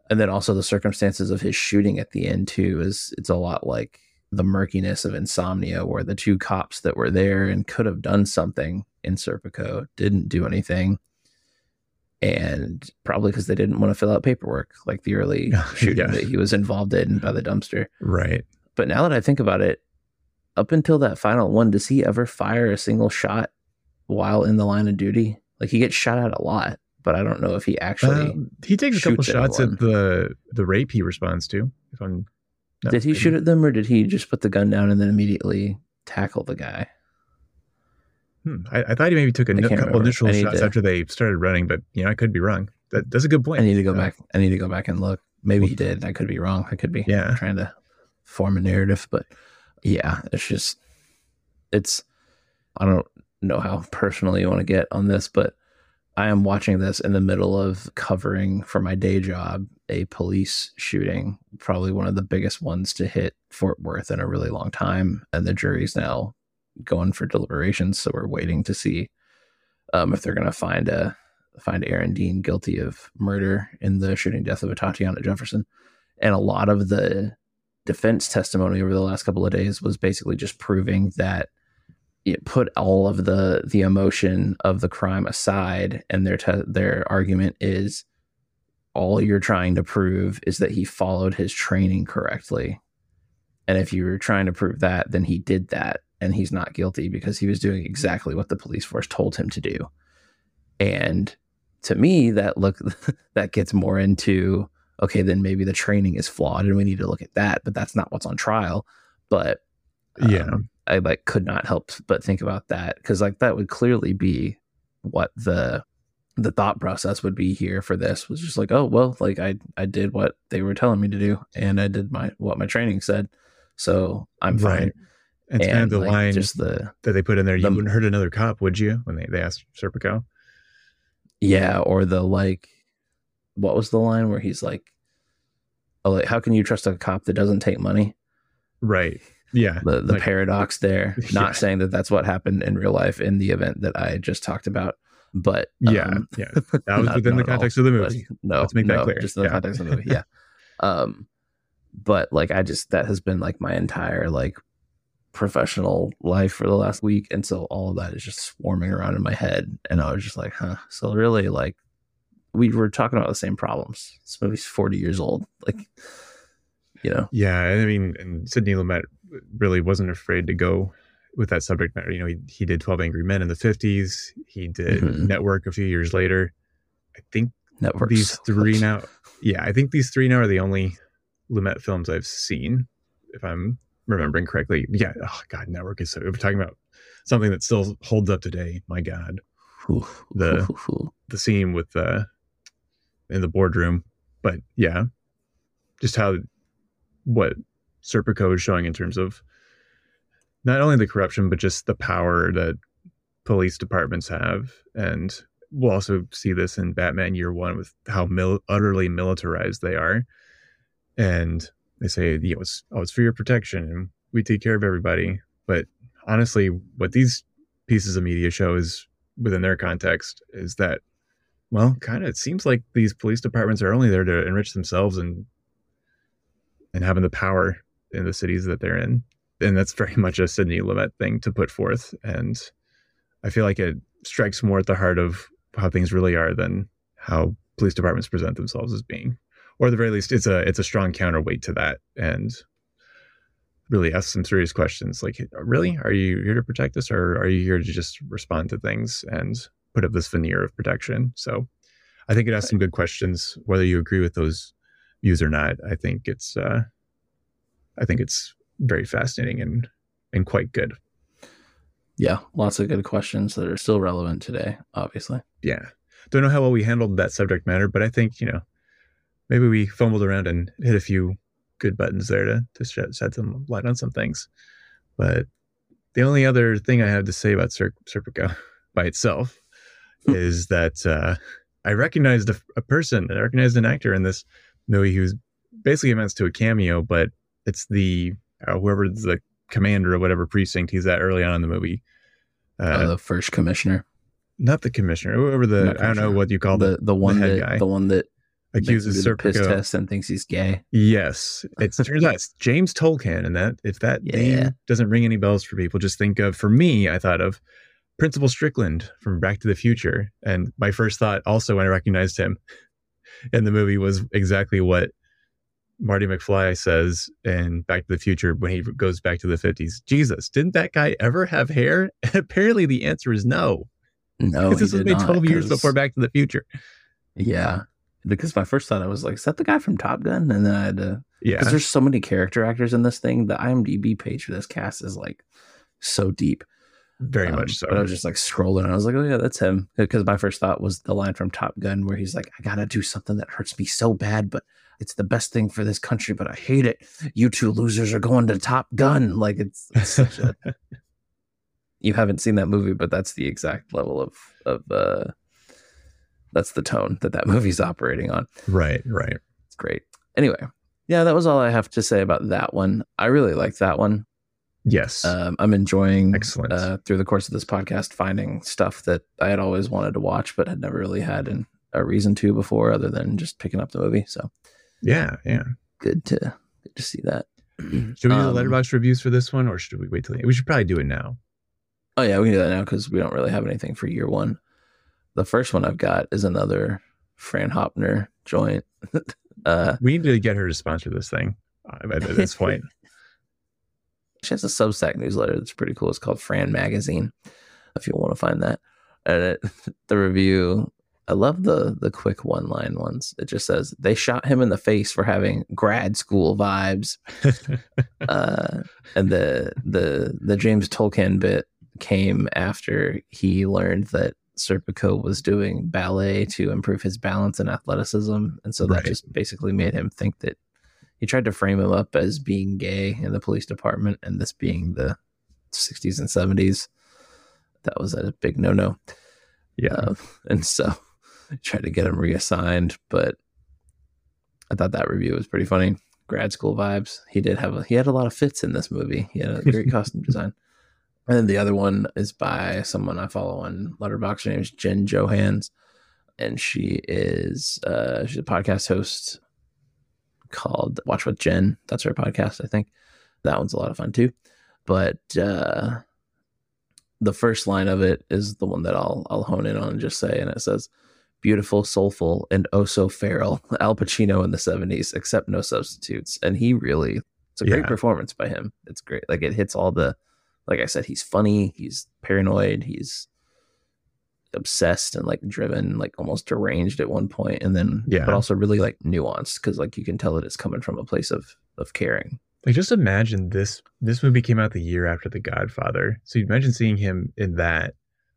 and then also the circumstances of his shooting at the end too is it's a lot like the murkiness of insomnia where the two cops that were there and could have done something in Serpico didn't do anything. And probably because they didn't want to fill out paperwork like the early shooting that he was involved in by the dumpster. Right. But now that I think about it, up until that final one, does he ever fire a single shot while in the line of duty? Like he gets shot at a lot, but I don't know if he actually. Um, he takes a couple shots at the the rape he responds to, if I'm no, did he shoot at them, or did he just put the gun down and then immediately tackle the guy? Hmm. I, I, thought he maybe took a no, couple initial shots to, after they started running, but you know I could be wrong. That, that's a good point. I need to go back. I need to go back and look. Maybe he did. I could be wrong. I could be yeah. trying to form a narrative, but yeah, it's just it's. I don't know how personal you want to get on this, but I am watching this in the middle of covering for my day job a police shooting, probably one of the biggest ones to hit Fort Worth in a really long time, and the jury's now going for deliberations, so we're waiting to see um, if they're going to find a find Aaron Dean guilty of murder in the shooting death of Atatiana Jefferson. And a lot of the defense testimony over the last couple of days was basically just proving that it put all of the the emotion of the crime aside, and their te- their argument is all you're trying to prove is that he followed his training correctly. And if you were trying to prove that, then he did that, and he's not guilty because he was doing exactly what the police force told him to do. And to me, that look that gets more into okay, then maybe the training is flawed, and we need to look at that. But that's not what's on trial. But Yeah. Um, I like could not help but think about that because like that would clearly be what the the thought process would be here for this was just like oh well like I I did what they were telling me to do and I did my what my training said so I'm fine Right. It's kind of the like, line just the that they put in there. You the- wouldn't hurt another cop, would you? When they, they asked Serpico. yeah or the like what was the line where he's like oh like how can you trust a cop that doesn't take money Right. Yeah. the the Like- paradox there. Not Yeah. saying that that's what happened in real life in the event that I just talked about, but Yeah. um, yeah. That was not- within the all, context of the movie. No, Let's make that clear. Just in the Yeah. context of the movie, yeah. Um, but like I just that has been like my entire like professional life for the last week, and so all of that is just swarming around in my head, and I was just like, huh. So really, like we were talking about the same problems. This movie's forty years old, like you know. Yeah, I mean, and Sidney Lumet really wasn't afraid to go with that subject matter. You know, he, he did Twelve Angry Men in the fifties. He did Mhm. Network a few years later. I think Networks. these three now. Yeah, I think these three now are the only Lumet films I've seen, if I'm remembering correctly. Yeah. Oh God, Network is so. We're talking about something that still holds up today. My God, Ooh, the- ooh, ooh, ooh. the scene with the in the boardroom. But yeah, just how what Serpico is showing in terms of not only the corruption, but just the power that police departments have. And we'll also see this in Batman Year One with how mil- utterly militarized they are. And they say, you know, it's, oh, it's for your protection and we take care of everybody. But honestly, what these pieces of media show is within their context is that well, kind of. It seems like these police departments are only there to enrich themselves and and having the power in the cities that they're in, and that's very much a Sidney Lumet thing to put forth. And I feel like it strikes more at the heart of how things really are than how police departments present themselves as being, or at the very least, it's a it's a strong counterweight to that, and really ask some serious questions like, really, are you here to protect us, or are you here to just respond to things and put up this veneer of protection. So I think it asks some good questions, whether you agree with those views or not. I think it's uh I think it's very fascinating and and quite good. Yeah, lots of good questions that are still relevant today, obviously. Yeah. Don't know how well we handled that subject matter, but I think, you know, maybe we fumbled around and hit a few good buttons there to, to shed, shed some light on some things. But the only other thing I have to say about Ser- Serpico by itself is that uh, I recognized a, a person, I recognized an actor in this movie who's basically amounts to a cameo, but it's the uh, whoever the commander or whatever precinct he's at early on in the movie. Uh, Uh, the first commissioner, not the commissioner, whoever the Not I don't know what you call the the the one head that guy. the one that accuses makes him do the piss test and thinks he's gay. Yes, it turns out it's James Tolkan, and that if that Yeah. name doesn't ring any bells for people, just think of. For me, I thought of Principal Strickland from Back to the Future, and my first thought, also when I recognized him in the movie, was exactly what Marty McFly says in Back to the Future when he goes back to the fifties. Jesus, didn't that guy ever have hair? And apparently, the answer is no. No, Because this was made not, twelve years 'cause- before Back to the Future. Yeah, because my first thought I was like, "Is that the guy from Top Gun?" And then I had to Yeah, because there's so many character actors in this thing. The IMDb page for this cast is like so deep. Very Um, much so. But I was just like scrolling. And I was like, oh yeah, that's him. Because my first thought was the line from Top Gun where he's like, I gotta do something that hurts me so bad, but it's the best thing for this country, but I hate it. You two losers are going to Top Gun. Like it's, it's such a. you haven't seen that movie, but that's the exact level of of. uh That's the tone that that movie's operating on. right, right. It's great. Anyway, yeah, that was all I have to say about that one. I really like that one. Yes. Um, I'm enjoying Excellent. uh, through the course of this podcast finding stuff that I had always wanted to watch but had never really had an, a reason to before, other than just picking up the movie. So yeah, yeah. good to good to see that. Should we do the Um, letterbox reviews for this one, or should we wait till the? We should probably do it now. Oh yeah, we can do that now because we don't really have anything for year one. The first one I've got is another Fran Hoepfner joint. uh, We need to get her to sponsor this thing uh, at, at this point. She has a Substack newsletter that's pretty cool. It's called Fran Magazine. If you want to find that, and it, the review, I love the the quick one line ones. It just says they shot him in the face for having grad school vibes, uh, and the the the James Tolkan bit came after he learned that Serpico was doing ballet to improve his balance and athleticism, and so that Right. just basically made him think that he tried to frame him up as being gay in the police department, and this being the 60s and 70s, that was a big no no. yeah. Uh, and so I tried to get him reassigned, but I thought that review was pretty funny. Grad school vibes. He did have a he had a lot of fits in this movie. He had a great costume design. And then the other one is by someone I follow on Letterboxd. Her name is Jen Johans, and she is uh, she's a podcast host called Watch with Jen. That's her podcast, I think. That one's a lot of fun too. But uh, the first line of it is the one that I'll I'll hone in on and just say, and it says, "Beautiful, soulful, and oh so feral." Al Pacino in the '70s, except no substitutes, and he really it's a great performance by him. It's great, like it hits all the, like I said, he's funny, he's paranoid, he's obsessed and like driven, like almost deranged at one point, and then Yeah. but also really like nuanced because like you can tell that it's coming from a place of of caring. Like just imagine this this movie came out the year after The Godfather. So you imagine seeing him in that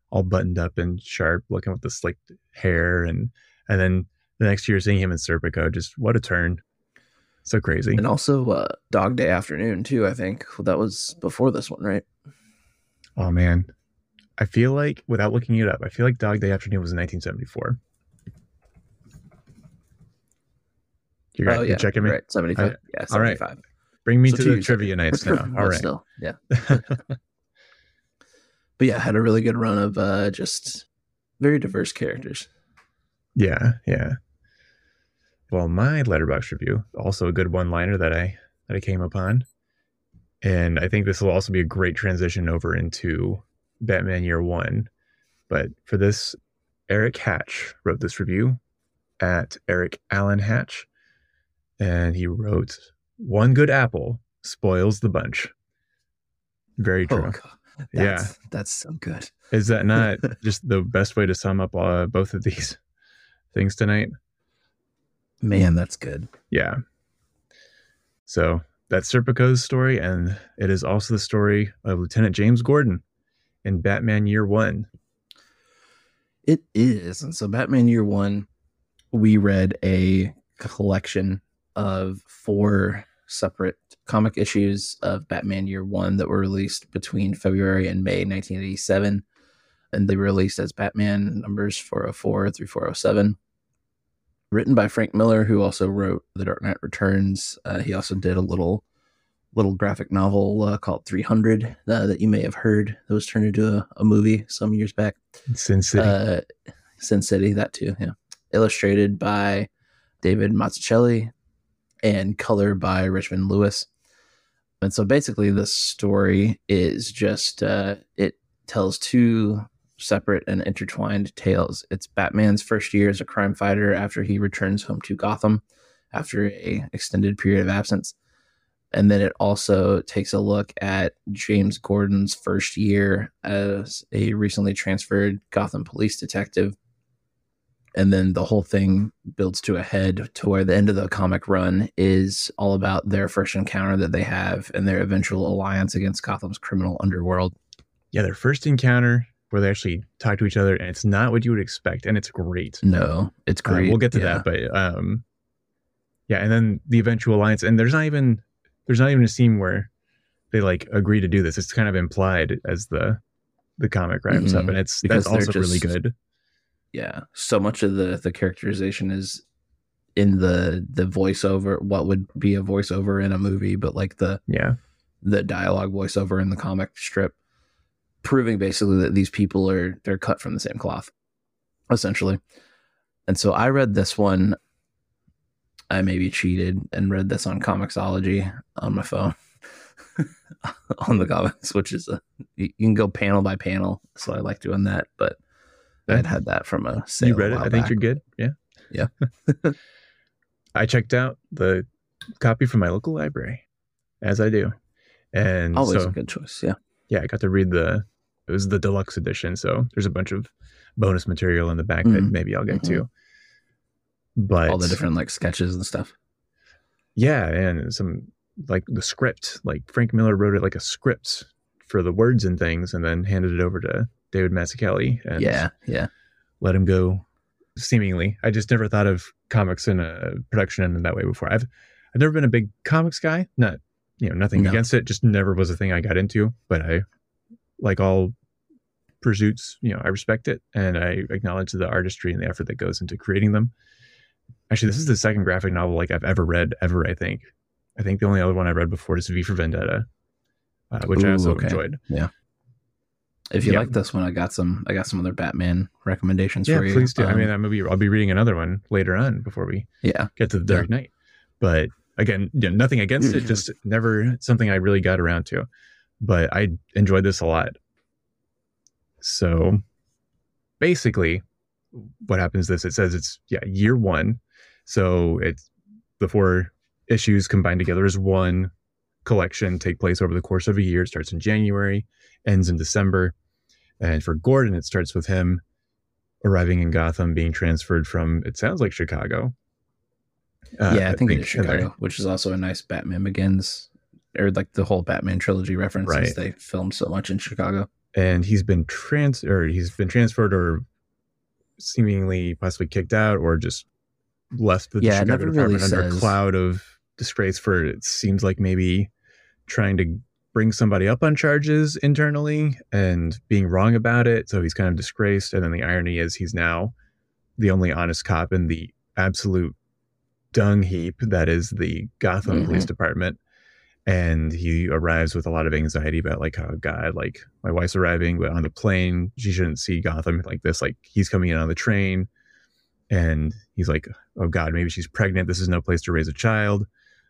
all buttoned up and sharp, looking with the slicked hair and and then the next year seeing him in Serpico, just what a turn. So crazy. And also uh, Dog Day Afternoon too. I think well, that was before this one, right? Oh man. I feel like without looking it up, I feel like Dog Day Afternoon was in 1974. You got oh you yeah, checking me? right? Seventy five. Yeah, all right. Bring me So to the trivia nights now. All right. Still, yeah. But yeah, had a really good run of uh, just very diverse characters. Yeah, yeah. Well, my letterbox review, also a good one-liner that I that I came upon. And I think this will also be a great transition over into Batman Year One. But for this, Eric Hatch wrote this review at Eric Allen Hatch. And he wrote, One good apple spoils the bunch. Very true. Oh, God. Yeah. That's, that's so good. Is that not just the best way to sum up uh, both of these things tonight? Man, that's good. Yeah. So that's Serpico's story, and it is also the story of Lieutenant James Gordon in Batman Year One. It is. And so Batman Year One, we read a collection of four separate comic issues of Batman Year One that were released between February and May 1987. And they were released as Batman numbers 404 through 407. Written by Frank Miller, who also wrote The Dark Knight Returns. Uh, he also did a little little graphic novel uh, called 300 uh, that you may have heard that was turned into a, a movie some years back. Sin City. Uh, Sin City, that too, yeah. Illustrated by David Mazzucchelli and color by Richmond Lewis. And so basically, the story is just uh, it tells two separate and intertwined tales. It's Batman's first year as a crime fighter after he returns home to Gotham after a extended period of absence. And then it also takes a look at James Gordon's first year as a recently transferred Gotham police detective. And then the whole thing builds to a head to where the end of the comic run is all about their first encounter that they have and their eventual alliance against Gotham's criminal underworld. yeah, their first encounter where they actually talk to each other, and it's not what you would expect, and it's great. No, it's Uh, great. we'll get to yeah. that, but um, yeah, and then the eventual alliance, and there's not even there's not even a scene where they like agree to do this. It's kind of implied as the the comic wraps up, Mhm. and it's Because that's also really good. yeah so much of the the characterization is in the the voiceover what would be a voiceover in a movie but like the Yeah, the dialogue voiceover in the comic strip proving basically that these people are they're cut from the same cloth essentially and so i read this one i maybe cheated and read this on comiXology on my phone on the comics which is a you can go panel by panel so i like doing that but I'd had that from a sale you read it. I think back. you're good. Yeah, Yeah. I checked out the copy from my local library, as I do, and always so a good choice yeah yeah, I got to read the it was the deluxe edition, so there's a bunch of bonus material in the back that Mhm. maybe I'll get to. But all the different like sketches and stuff yeah, and some like the script, like Frank Miller wrote it like a script for the words and things, and then handed it over to David Mazzucchelli and yeah yeah let him go. Seemingly, I just never thought of comics in a production in that way before. I've I've never been a big comics guy. Not you know nothing No. against it, just never was a thing I got into. But I like all pursuits. You know, I respect it and I acknowledge the artistry and the effort that goes into creating them. Actually, this is the second graphic novel like I've ever read ever. I think. I think the only other one I read before is V for Vendetta, uh, which I Ooh, also okay. enjoyed. Yeah. If you Yeah. like this one i got some i got some other batman recommendations Yeah, for you please do. I Um, mean, I'm gonna be, I'll be reading another one later on before we yeah get to the Dark Knight. But again, yeah, nothing against it, just never something I really got around to. But I enjoyed this a lot. So basically, what happens is this it says it's yeah, year one. So it's the four issues combined together as one collection take place over the course of a year. It starts in January, ends in December. And for Gordon, it starts with him arriving in Gotham, being transferred from it sounds like Chicago. Uh, yeah i think, it is and then- chicago which is also a nice batman begins or like the whole batman trilogy references Right. they filmed so much in chicago and he's been trans or he's been transferred or seemingly possibly kicked out or just left the Yeah, Chicago never really department under a cloud of disgrace for it seems like maybe trying to bring somebody up on charges internally and being wrong about it. So he's kind of disgraced. And then the irony is he's now the only honest cop in the absolute dung heap that is the Gotham Mhm. Police Department and he arrives with a lot of anxiety about like oh god like my wife's arriving but on the plane she shouldn't see gotham like this like he's coming in on the train. And he's like oh god maybe she's pregnant this is no place to raise a child.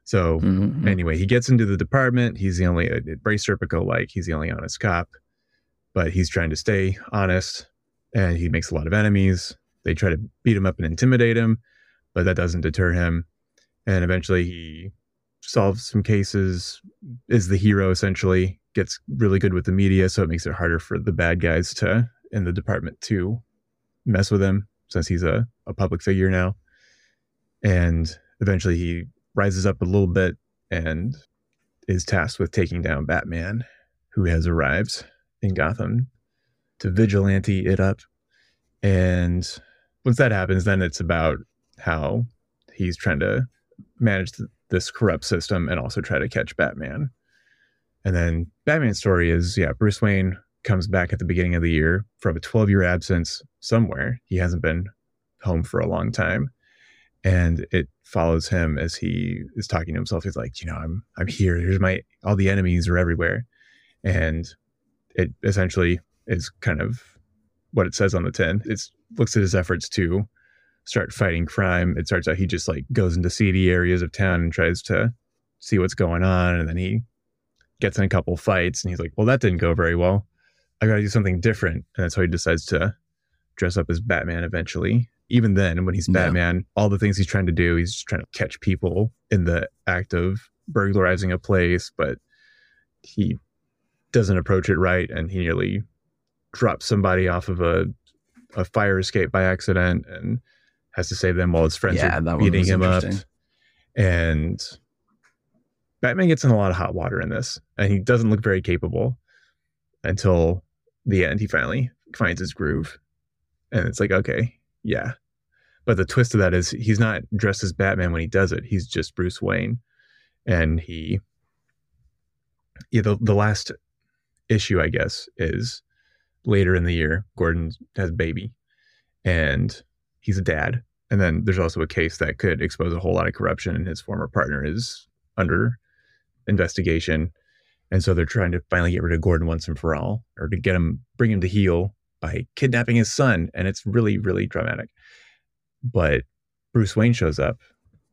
So Mhm. anyway he gets into the department he's the only uh, Bryce Serpico like he's the only honest cop but he's trying to stay honest and he makes a lot of enemies. They try to beat him up and intimidate him but that doesn't deter him and eventually he solves some cases is the hero essentially gets really good with the media so it makes it harder for the bad guys to in the department to mess with him since he's a, a public figure now. And eventually he rises up a little bit and is tasked with taking down batman who has arrived in gotham to vigilante it up. And once that happens then it's about how he's trying to manage th- this corrupt system and also try to catch Batman. And then Batman's story is yeah, Bruce Wayne comes back at the beginning of the year from a 12 year absence somewhere. He hasn't been home for a long time. And it follows him as he is talking to himself. He's like, you know, I'm I'm here. Here's my all the enemies are everywhere. And it essentially is kind of what it says on the tin. It looks at his efforts to start fighting crime. It starts out he just like goes into seedy areas of town and tries to see what's going on, and then he gets in a couple fights, and he's like, "Well, that didn't go very well. I got to do something different." And that's how he decides to dress up as Batman eventually. Even then, when he's Yeah. Batman, all the things he's trying to do, he's just trying to catch people in the act of burglarizing a place, but he doesn't approach it right, and he nearly drops somebody off of a a fire escape by accident, and has to save them while his friends Yeah, are beating him up. And Batman gets in a lot of hot water in this, and he doesn't look very capable until the end, he finally finds his groove, and it's like, okay, yeah. But the twist of that is he's not dressed as Batman when he does it. He's just Bruce Wayne, and he, yeah. The the last issue, I guess, is later in the year. Gordon has a baby, and he's a dad. And then there's also a case that could expose a whole lot of corruption, and his former partner is under investigation. And so they're trying to finally get rid of Gordon once and for all, or to get him, bring him to heel by kidnapping his son. And it's really, really dramatic. But Bruce Wayne shows up,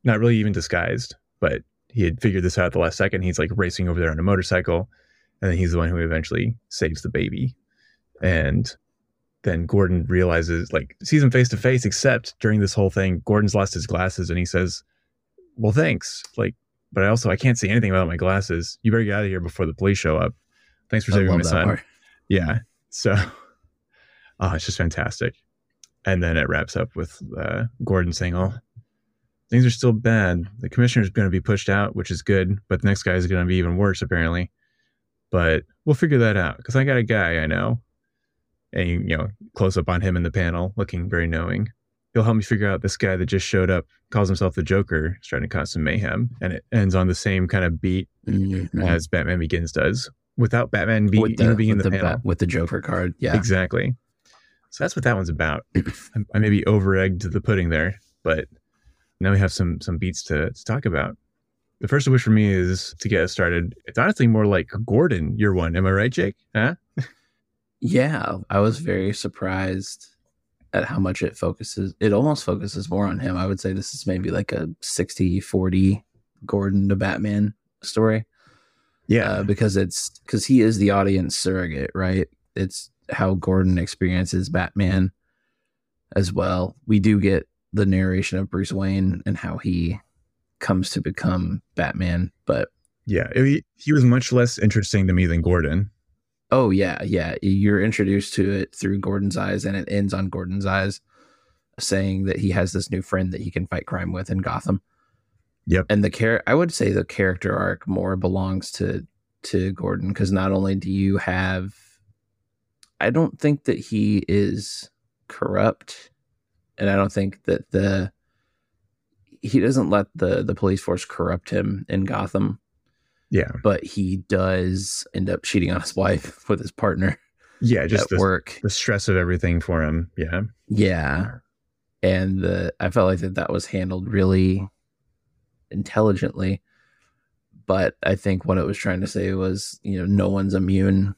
not really even disguised, but he had figured this out at the last second. He's like racing over there on a motorcycle. And then he's the one who eventually saves the baby. And then Gordon realizes, like, sees him face to face, except during this whole thing, Gordon's lost his glasses and he says, Well, thanks. Like, but I also I can't see anything without my glasses. You better get out of here before the police show up. Thanks for saving my son. part. Yeah. So, oh, it's just fantastic. And then it wraps up with uh, Gordon saying, "Oh, things are still bad. The commissioner's going to be pushed out, which is good, but the next guy is going to be even worse, apparently. But we'll figure that out because I got a guy I know." And you, you know, close up on him in the panel, looking very knowing. He'll help me figure out this guy that just showed up, calls himself the Joker, is trying to cause some mayhem, and it ends on the same kind of beat Mhm. as Batman Begins does, without Batman be, with the, being in the, the, panel. Bat- with the Joker card. Yeah. Exactly. So that's what that one's about. I- I maybe over egged the pudding there, but now we have some some beats to, to talk about. The first of which for me is to get us started. It's honestly more like Gordon, year one. Am I right, Jake? Huh? Yeah, I was very surprised at how much it focuses. It almost focuses more on him. I would say this is maybe like a 60 40 Gordon to Batman story Yeah. uh, because it's because he is the audience surrogate, right? It's how Gordon experiences Batman as well. We do get the narration of Bruce Wayne and how he comes to become Batman, but yeah. He, he was much less interesting to me than Gordon. Oh yeah, yeah. You're introduced to it through Gordon's eyes, and it ends on Gordon's eyes, saying that he has this new friend that he can fight crime with in Gotham. Yep. And the char I would say the character arc more belongs to to Gordon because not only do you have, I don't think that he is corrupt, and I don't think that the he doesn't let the the police force corrupt him in Gotham Yeah. but he does end up cheating on his wife with his partner Yeah. Just at the, work. the stress of everything for him. Yeah. Yeah, and the I felt like that that was handled really intelligently. But I think what it was trying to say was, you know, no one's immune.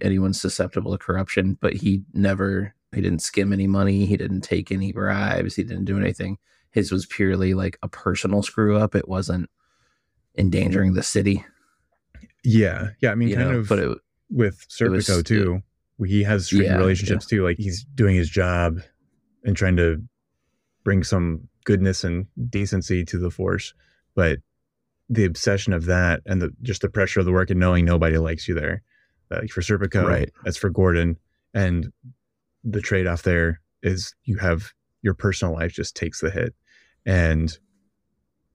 Anyone's susceptible to corruption, but he never, he didn't skim any money. He didn't take any bribes. He didn't do anything. His was purely like a personal screw up. It wasn't endangering the city, Yeah. Yeah. I mean, you kind know, of but it, with was- Serpico too. he has strained Yeah, relationships too. Like he's doing his job and trying to bring some goodness and decency to the force, but the obsession of that and the just the pressure of the work and knowing nobody likes you there. Like for Serpico, Right. that's for Gordon, and the trade off there is you have your personal life just takes the hit, and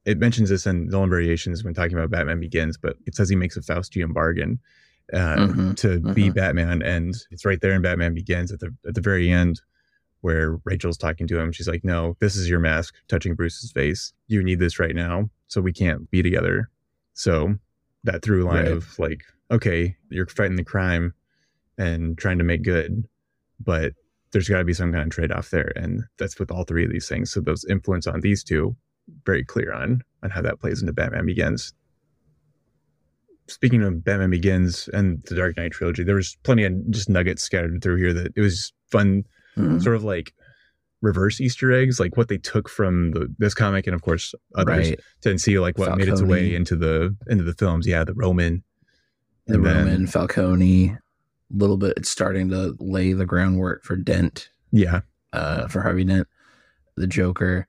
it mentions this in Nolan Variations when talking about Batman Begins, but it says he makes a Faustian bargain uh, Mhm, to be mhm. Batman, and it's right there in Batman Begins at the at the very end where Rachel's talking to him. She's like, "No, this is your mask touching Bruce's face. You need this right now, so we can't be together." So that through line Right. of like, okay, you're fighting the crime and trying to make good, but there's got to be some kind of trade off there, and that's with all three of these things. So those influence on these two, very clear on on how that plays into Batman Begins. Speaking of Batman Begins and the Dark Knight trilogy, there was plenty of just nuggets scattered through here that it was fun Mhm. sort of like reverse Easter eggs, like what they took from the, this comic and of course others right. to see like what made its way into the into the films. Yeah, the Roman. the and then- Roman Falcone, a little bit it's starting to lay the groundwork for Dent, Yeah, uh, for Harvey Dent, the Joker.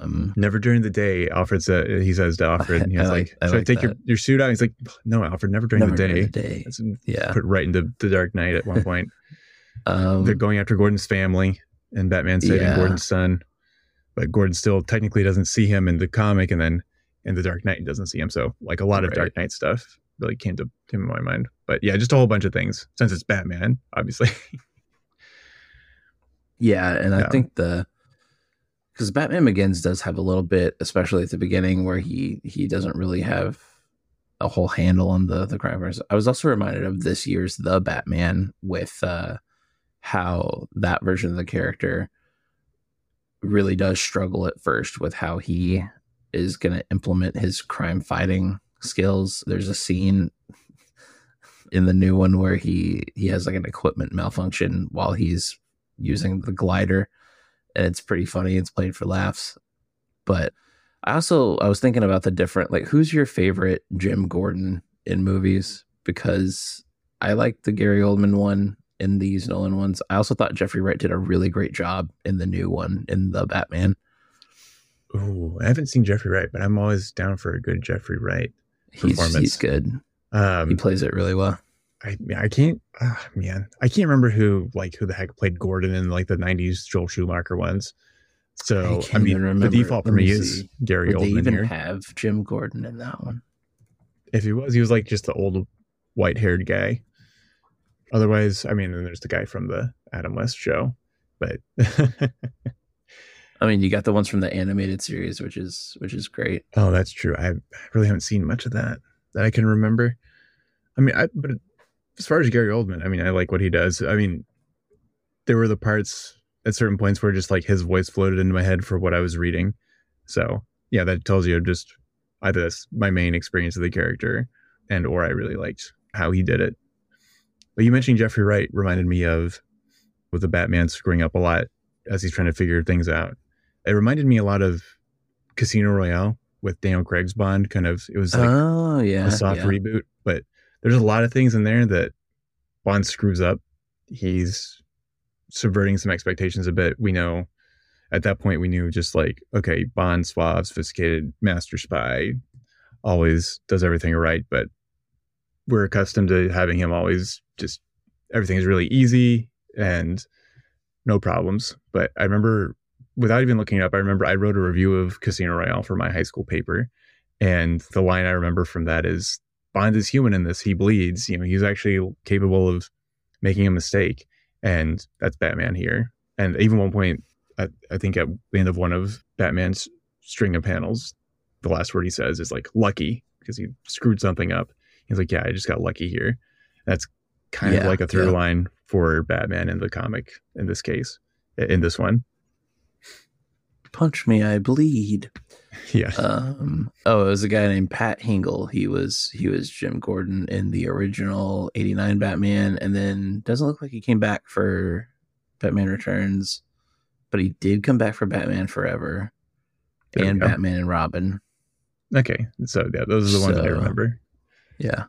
Um, never during the day. Alfred said he says to Alfred, and he's I like, like- I "Should I like take your, that. your suit out?" He's like, "No, Alfred, never during never the day." during the day. That's Yeah. put right into the Dark Knight at one point. Um, They're going after Gordon's family, and Batman saving Yeah. Gordon's son, but Gordon still technically doesn't see him in the comic, and then in the Dark Knight he doesn't see him. So like a lot of Right. Dark Knight stuff really came to came to my mind. But yeah, just a whole bunch of things since it's Batman, obviously. Yeah, and I think the because Batman Begins does have a little bit, especially at the beginning, where he he doesn't really have a whole handle on the the crime. I was also reminded of this year's The Batman with uh, how that version of the character really does struggle at first with how he is going to implement his crime fighting skills. There's a scene in the new one where he he has like an equipment malfunction while he's using the glider and it's pretty funny it's played for laughs. But i also i was thinking about the different like who's your favorite jim gordon in movies? Because i like the gary oldman one in these nolan ones. I also thought jeffrey wright did a really great job in the new one in the batman. Ooh, I haven't seen Jeffrey Wright, but I'm always down for a good Jeffrey Wright. Performance. he's good. He Um, plays it really well I I can't, ah, man, I can't remember who like who the heck played Gordon in like the '90s Joel Schumacher ones. So I, can't mean, even the default for me me is. Gary Would they even here. have jim gordon in that one if he was, he was like just the old white haired guy. Otherwise, I mean, then there's the guy from the Adam West show, but i mean you got the ones from the animated series which is which is great oh, that's true. I really haven't seen much of that that I can remember. I mean, I but as far as Gary Oldman, I mean, I like what he does. I mean, there were the parts at certain points where just like his voice floated into my head for what I was reading. So yeah, that tells you just either that's my main experience of the character and or I really liked how he did it. But you mentioning Jeffrey Wright reminded me of with the Batman screwing up a lot as he's trying to figure things out. It reminded me a lot of Casino Royale with Daniel Craig's Bond. Kind of, it was like oh yeah a soft yeah. reboot, but there's a lot of things in there that Bond screws up. He's subverting some expectations a bit. We know at that point we knew just like okay, Bond suave, sophisticated master spy, always does everything right, but we're accustomed to having him always just everything is really easy and no problems. But I remember without even looking it up, I remember I wrote a review of Casino Royale for my high school paper. And the line I remember from that is Bond is human in this. He bleeds. You know, he's actually capable of making a mistake. And that's Batman here. And even one point, I, I think at the end of one of Batman's string of panels, the last word he says is like lucky because he screwed something up. He's like, yeah, I just got lucky here. That's kind of like a through yeah. line for Batman in the comic in this case, in this one. Punch me i bleed Yeah. um oh it was a guy named pat hingle he was he was jim gordon in the original 89 batman and then doesn't look like he came back for batman returns but he did come back for batman forever There and batman and robin Okay. So yeah, those are the ones I remember. yeah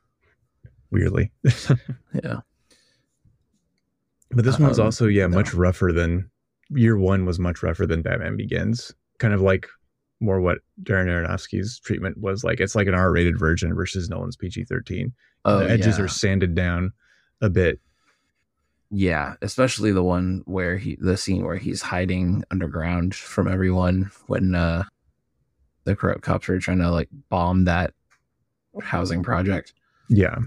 Weirdly. yeah But this one was Um, also, yeah, no. much rougher than year one was much rougher than Batman Begins. Kind of like more what Darren Aronofsky's treatment was like. It's like an R-rated version versus Nolan's PG-13. oh the edges yeah. are sanded down a bit. yeah especially the one where he the scene where he's hiding underground from everyone when uh the corrupt cops are trying to like bomb that housing project Yeah.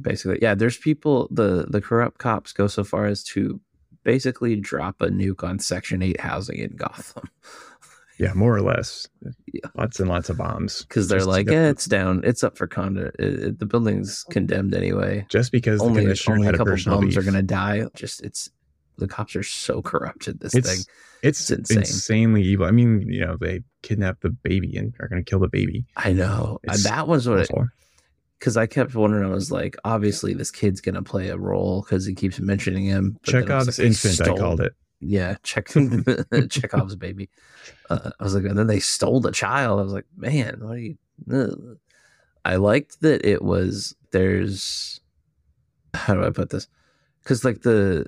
basically yeah there's people the the corrupt cops go so far as to basically drop a nuke on section 8 housing in gotham Yeah, more or less. Yeah. Lots and lots of bombs. because they're Just like get- eh, it's down it's up for condo it, it- the building's condemned anyway just because the only, commissioner only a had a couple personal bums are gonna die just it's the cops are so corrupted this It's thing it's, it's insane. insanely evil. I mean, you know, they kidnap the baby and are going to kill the baby. i know It's that was what it Awful. Because I kept wondering. I was like, obviously, this kid's gonna play a role because he keeps mentioning him. but then it was Chekhov's like infant, I called it. Yeah, check Chekhov's baby. Uh, I was like, and then they stole the child. I was like, man, what are you? ugh. I liked that it was there's how do I put this? Because like the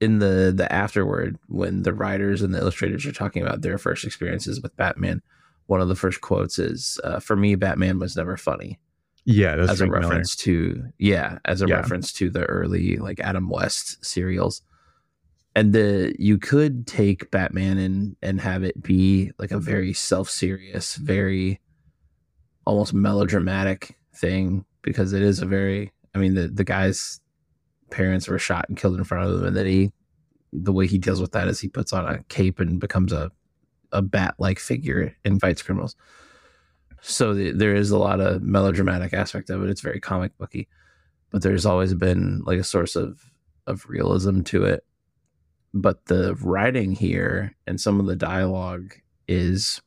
in the the afterward when the writers and the illustrators are talking about their first experiences with Batman, one of the first quotes is, uh, "For me, Batman was never funny." Yeah, that's as a Miller. reference to yeah as a Yeah. reference to the early like adam west serials and the you could take batman and and have it be like a very self-serious very almost melodramatic thing because it is a very I mean the the guy's parents were shot and killed in front of him and then he the way he deals with that is he puts on a cape and becomes a a bat like figure and fights criminals. So the, there is a lot of melodramatic aspect of it. It's very comic booky, but there's always been like a source of of realism to it. But the writing here and some of the dialogue is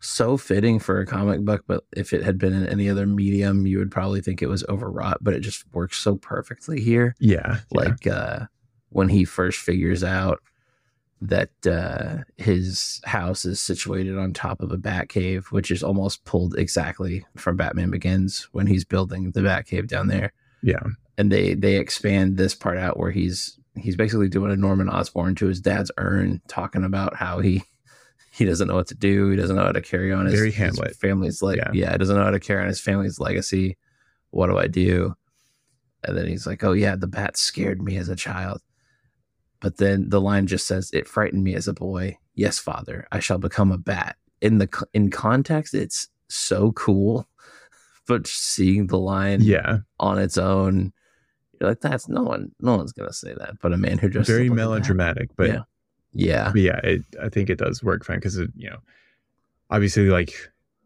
so fitting for a comic book, but if it had been in any other medium, you would probably think it was overwrought, but it just works so perfectly here. Yeah. yeah. Like uh when he first figures out that uh his house is situated on top of a bat cave, which is almost pulled exactly from Batman Begins when he's building the bat cave down there. Yeah. And they they expand this part out where he's he's basically doing a Norman Osborn to his dad's urn, talking about how he he doesn't know what to do. He doesn't know how to carry on his, his family's like Yeah. yeah. he doesn't know how to carry on his family's legacy. What do I do? And then he's like, "Oh yeah, the bat scared me as a child." But then the line just says, "It frightened me as a boy. Yes, father, I shall become a bat." In the in context, it's so cool. But seeing the line Yeah. on its own, you're like, "That's no one. No one's gonna say that." But a man who just Very melodramatic, but Yeah. Yeah, but yeah, it, I think it does work fine because it, you know, obviously, like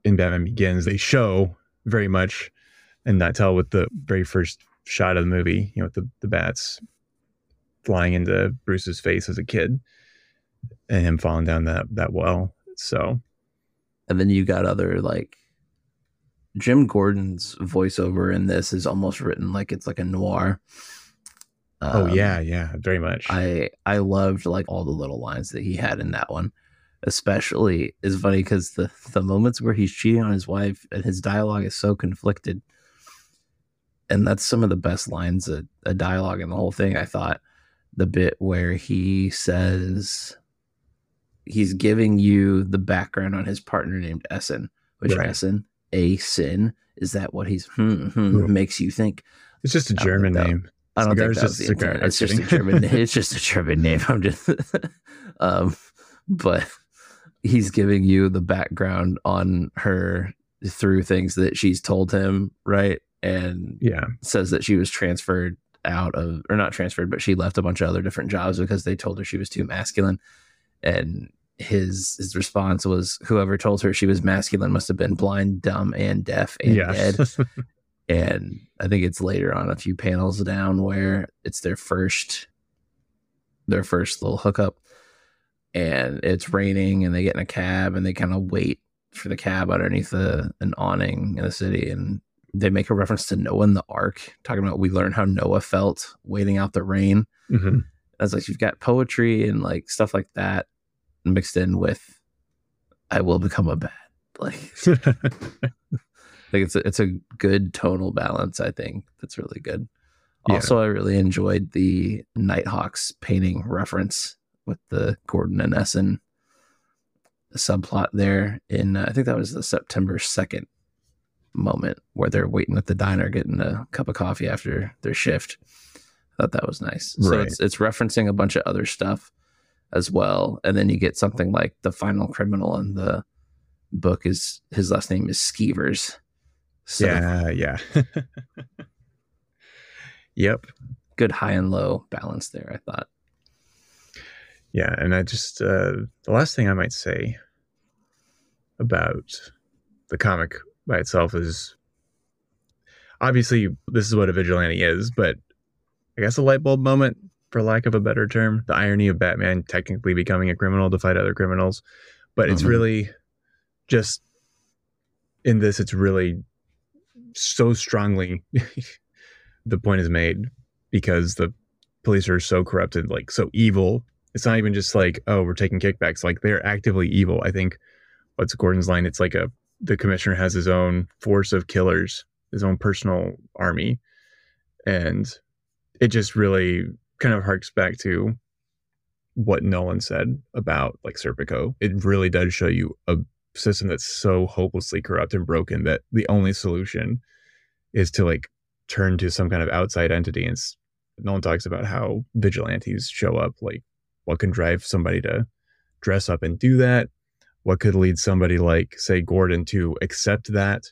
in Batman Begins, they show very much and not tell with the very first shot of the movie, you know, with the the bats flying into Bruce's face as a kid and him falling down that that well. So and then you got other like Jim Gordon's voiceover in this is almost written like it's like a noir. oh Um, yeah, yeah, very much. I I loved like all the little lines that he had in that one. Especially is funny because the the moments where he's cheating on his wife and his dialogue is so conflicted, and that's some of the best lines of a dialogue in the whole thing. I thought the bit where he says he's giving you the background on his partner named Essen, which Right. Essen a sin is that what he's hmm, hmm, Hmm. makes you think it's just a I don't German think that- name. I don't think that was the cigar. It's just a. German. it's just a German name. I'm just, um, but he's giving you the background on her through things that she's told him, right? And Yeah, says that she was transferred out of, or not transferred, but she left a bunch of other different jobs because they told her she was too masculine. And his his response was, "Whoever told her she was masculine must have been blind, dumb, and deaf and yeah. dead." and I think it's later on a few panels down where it's their first their first little hookup and it's raining and they get in a cab and they kind of wait for the cab underneath an awning in the city and they make a reference to Noah in the Ark, talking about we learn how Noah felt waiting out the rain. Mhm. As like you've got poetry and like stuff like that mixed in with I will become a bat. Like like it's a, it's a good tonal balance i think that's really good Yeah. also i really enjoyed the nighthawks painting reference with the gordon and essen subplot there in uh, i think that was the september 2nd moment where they're waiting at the diner getting a cup of coffee after their shift i thought that was nice so it's, it's referencing a bunch of other stuff as well and then you get something like the final criminal in the book is his last name is skeevers so yeah, yeah. yep. good high and low balance there, I thought. Yeah, and I just uh the last thing I might say about the comic by itself is obviously this is what a vigilante is, but I guess a light bulb moment, for lack of a better term, the irony of Batman technically becoming a criminal to fight other criminals. But it's Mhm. really just in this, it's really so strongly the point is made because the police are so corrupted, like so evil. It's not even just like, oh, we're taking kickbacks. Like they're actively evil. I think what's Gordon's line? It's like a the commissioner has his own force of killers, his own personal army. And it just really kind of harks back to what Nolan said about like Serpico. It really does show you a system that's so hopelessly corrupt and broken that the only solution is to like turn to some kind of outside entity. And Nolan talks about how vigilantes show up, like what can drive somebody to dress up and do that, what could lead somebody like say Gordon to accept that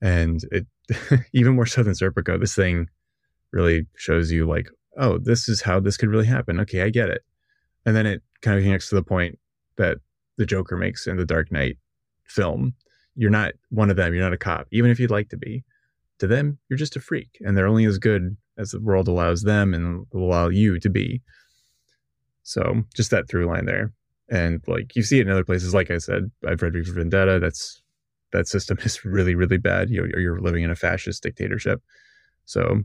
And it even more so than Serpico, this thing really shows you like, oh, this is how this could really happen. Okay, I get it. And then it kind of connects to the point that the Joker makes in the Dark Knight film. You're not one of them. You're not a cop, even if you'd like to be. To them, you're just a freak, and they're only as good as the world allows them and will allow you to be. So just that through line there. And like you see it in other places, like I said, I've read V for Vendetta. That's that system is really, really bad. You know, you're living in a fascist dictatorship. So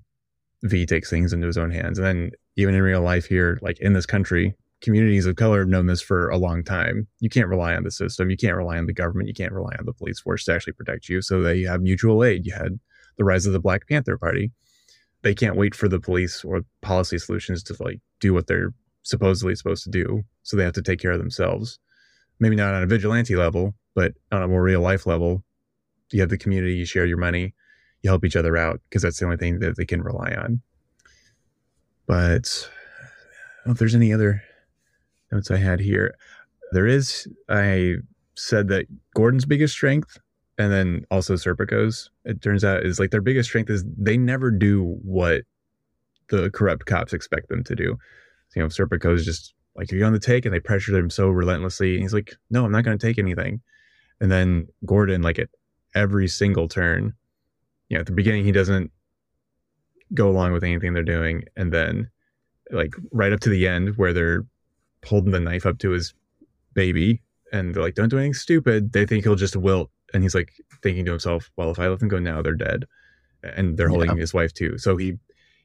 V takes things into his own hands. And then even in real life here, like in this country, communities of color have known this for a long time. You can't rely on the system. You can't rely on the government. You can't rely on the police force to actually protect you. So they have mutual aid. You had the rise of the Black Panther Party. They can't wait for the police or policy solutions to like do what they're supposedly supposed to do. So they have to take care of themselves. Maybe not on a vigilante level, but on a more real life level, you have the community, you share your money, you help each other out because that's the only thing that they can rely on. But if there's any other notes I had here. There is, I said that Gordon's biggest strength and then also Serpico's, it turns out is like their biggest strength is they never do what the corrupt cops expect them to do. You know, Serpico's just like, are you on the take? And they pressured him so relentlessly. And he's like, no, I'm not going to take anything. And then Gordon, like at every single turn, you know, at the beginning, he doesn't go along with anything they're doing. And then, like, right up to the end where they're holding the knife up to his baby and they're like, don't do anything stupid. They think he'll just wilt. And he's like thinking to himself, well, if I let them go now, they're dead. And they're holding Yeah. his wife too. So he,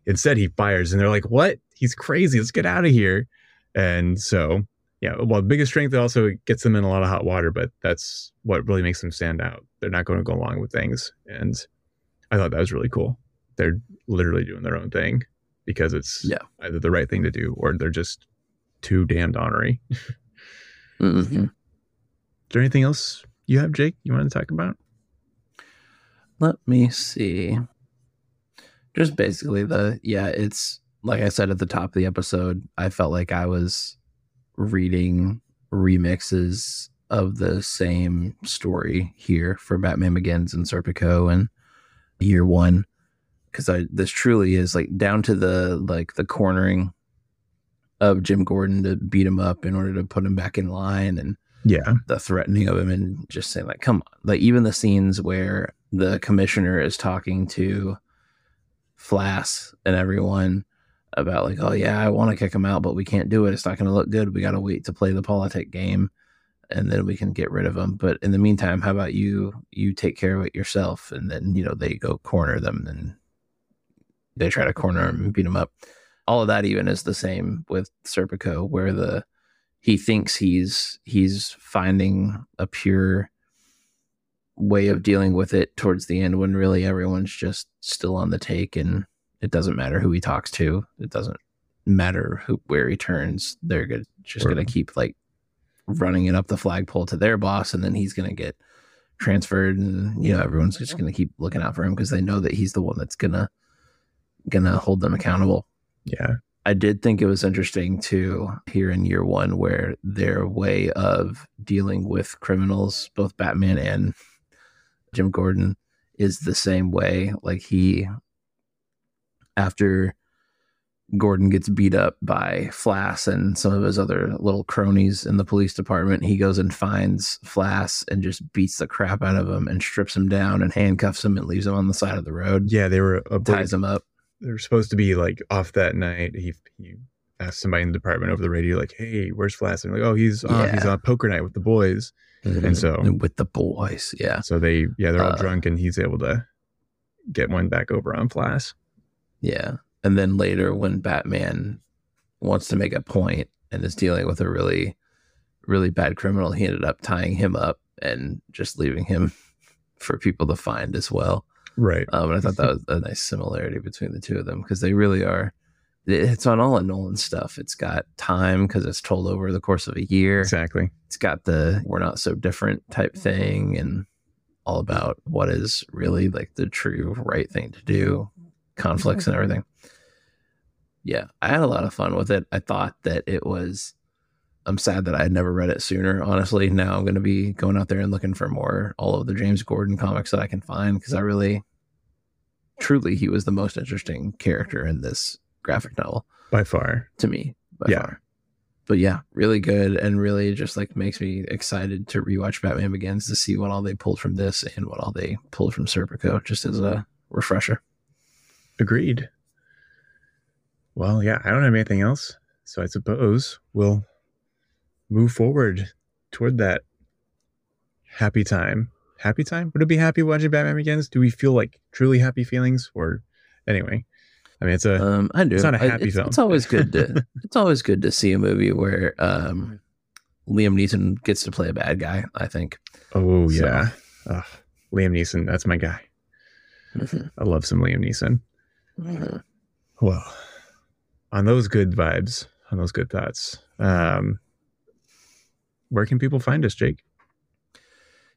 instead, he fires and they're like, what? He's crazy. Let's get out of here. And so, yeah, well, the biggest strength also gets them in a lot of hot water, but that's what really makes them stand out. They're not going to go along with things. And I thought that was really cool. They're literally doing their own thing because it's Yeah. either the right thing to do or they're just too damned honorary. Is Mhm. there anything else you have, Jake, you want to talk about? Let me see. Just basically the yeah, it's like I said at the top of the episode, I felt like I was reading remixes of the same story here for Batman Begins and Serpico and Year One, because I this truly is like down to the like the cornering of Jim Gordon to beat him up in order to put him back in line and Yeah. the threatening of him and just saying like come on like even the scenes where the commissioner is talking to Flass and everyone about like oh yeah i want to kick him out but we can't do it. It's not going to look good. We got to wait to play the politic game and then we can get rid of him but in the meantime how about you you take care of it yourself and then you know they go corner them and they try to corner him and beat him up. All of that even is the same with serpico where the he thinks he's he's finding a pure way of dealing with it towards the end when really everyone's just still on the take and it doesn't matter who he talks to. It doesn't matter who where he turns. They're good, just going to keep like running it up the flagpole to their boss and then he's going to get transferred and you know everyone's just going to keep looking out for him because they know that he's the one that's going to going to hold them accountable. Yeah. I did think it was interesting to hear in year one where their way of dealing with criminals, both Batman and Jim Gordon, is the same way. Like he, after Gordon gets beat up by Flass and some of his other little cronies in the police department, he goes and finds Flass and just beats the crap out of him and strips him down and handcuffs him and leaves him on the side of the road, Yeah. They were a ties him up. they were supposed to be like off that night. He he asked somebody in the department over the radio, like, "Hey, where's Flass?" And like, "Oh, he's off. He's on poker night with the boys." And so- with the boys, yeah. So they, yeah, they're all Uh, drunk, and he's able to get one back over on Flass. Yeah. And then later when Batman wants to make a point and is dealing with a really really bad criminal, he ended up tying him up and just leaving him for people to find as well. Right. Um, and I thought that was a nice similarity between the two of them because they really are. It's on all of Nolan's stuff. It's got time because it's told over the course of a year. Exactly. It's got the "we're not so different" type thing, and all about what is really like the true right thing to do, conflicts and everything. Yeah, I had a lot of fun with it. I thought that it was I'm sad that I had never read it sooner. Honestly, now I'm going to be going out there and looking for more all of the James Gordon comics that I can find because I really, truly, he was the most interesting character in this graphic novel by far to me. By Yeah. far. But yeah, really good and really just like makes me excited to rewatch Batman Begins to see what all they pulled from this and what all they pulled from Serpico, just as a refresher. Agreed. Well, yeah, I don't have anything else. So I suppose we'll move forward toward that happy time. Happy time? Would it be happy watching Batman Begins? Do we feel like truly happy feelings? Or anyway, I mean, it's a Um, I do. It's not a I- happy it's, film. It's always good to. it's always good to see a movie where um, Liam Neeson gets to play a bad guy. I think. oh So- yeah, Ugh, Liam Neeson. That's my guy. I love some Liam Neeson. Well, on those good vibes, on those good thoughts, um, where can people find us, Jake?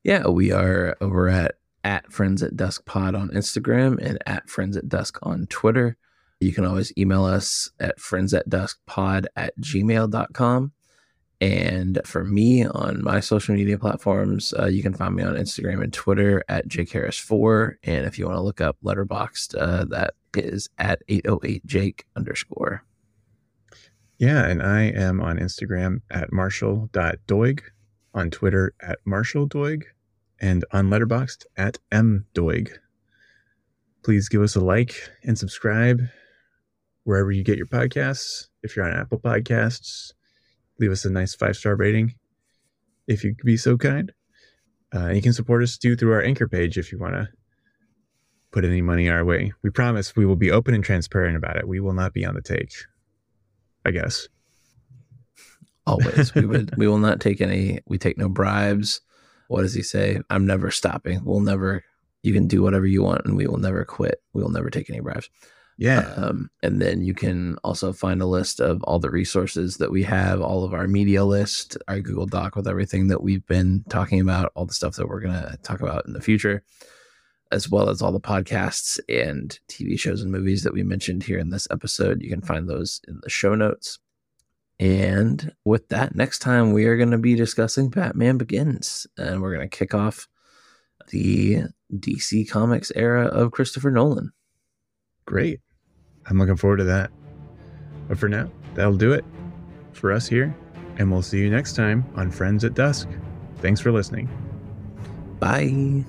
Yeah, we are over at at Friends at Dusk Pod on Instagram and at Friends at Dusk on Twitter. You can always email us at friends at dusk pod at gmail.com. And for me on my social media platforms, uh, you can find me on Instagram and Twitter at Jake Harris4. And if you want to look up Letterboxd, uh, that is at 808jake underscore. Yeah, and I am on Instagram at marshall.doig, on Twitter at marshalldoig, and on Letterboxd at mdoig. Please give us a like and subscribe wherever you get your podcasts. If you're on Apple Podcasts, leave us a nice five star rating if you could be so kind. Uh, you can support us too through our anchor page if you want to put any money our way. We promise we will be open and transparent about it. We will not be on the take. I guess. Always. we would we will not take any we take no bribes. What does he say? I'm never stopping. We'll never you can do whatever you want and we will never quit. We will never take any bribes. Yeah. Um, and then you can also find a list of all the resources that we have, all of our media list, our Google Doc with everything that we've been talking about, all the stuff that we're going to talk about in the future, as well as all the podcasts and TV shows and movies that we mentioned here in this episode. You can find those in the show notes. And with that, next time we are going to be discussing Batman Begins, and we're going to kick off the DC Comics era of Christopher Nolan. Great. I'm looking forward to that. But for now, that'll do it for us here. And we'll see you next time on Friends at Dusk. Thanks for listening. Bye.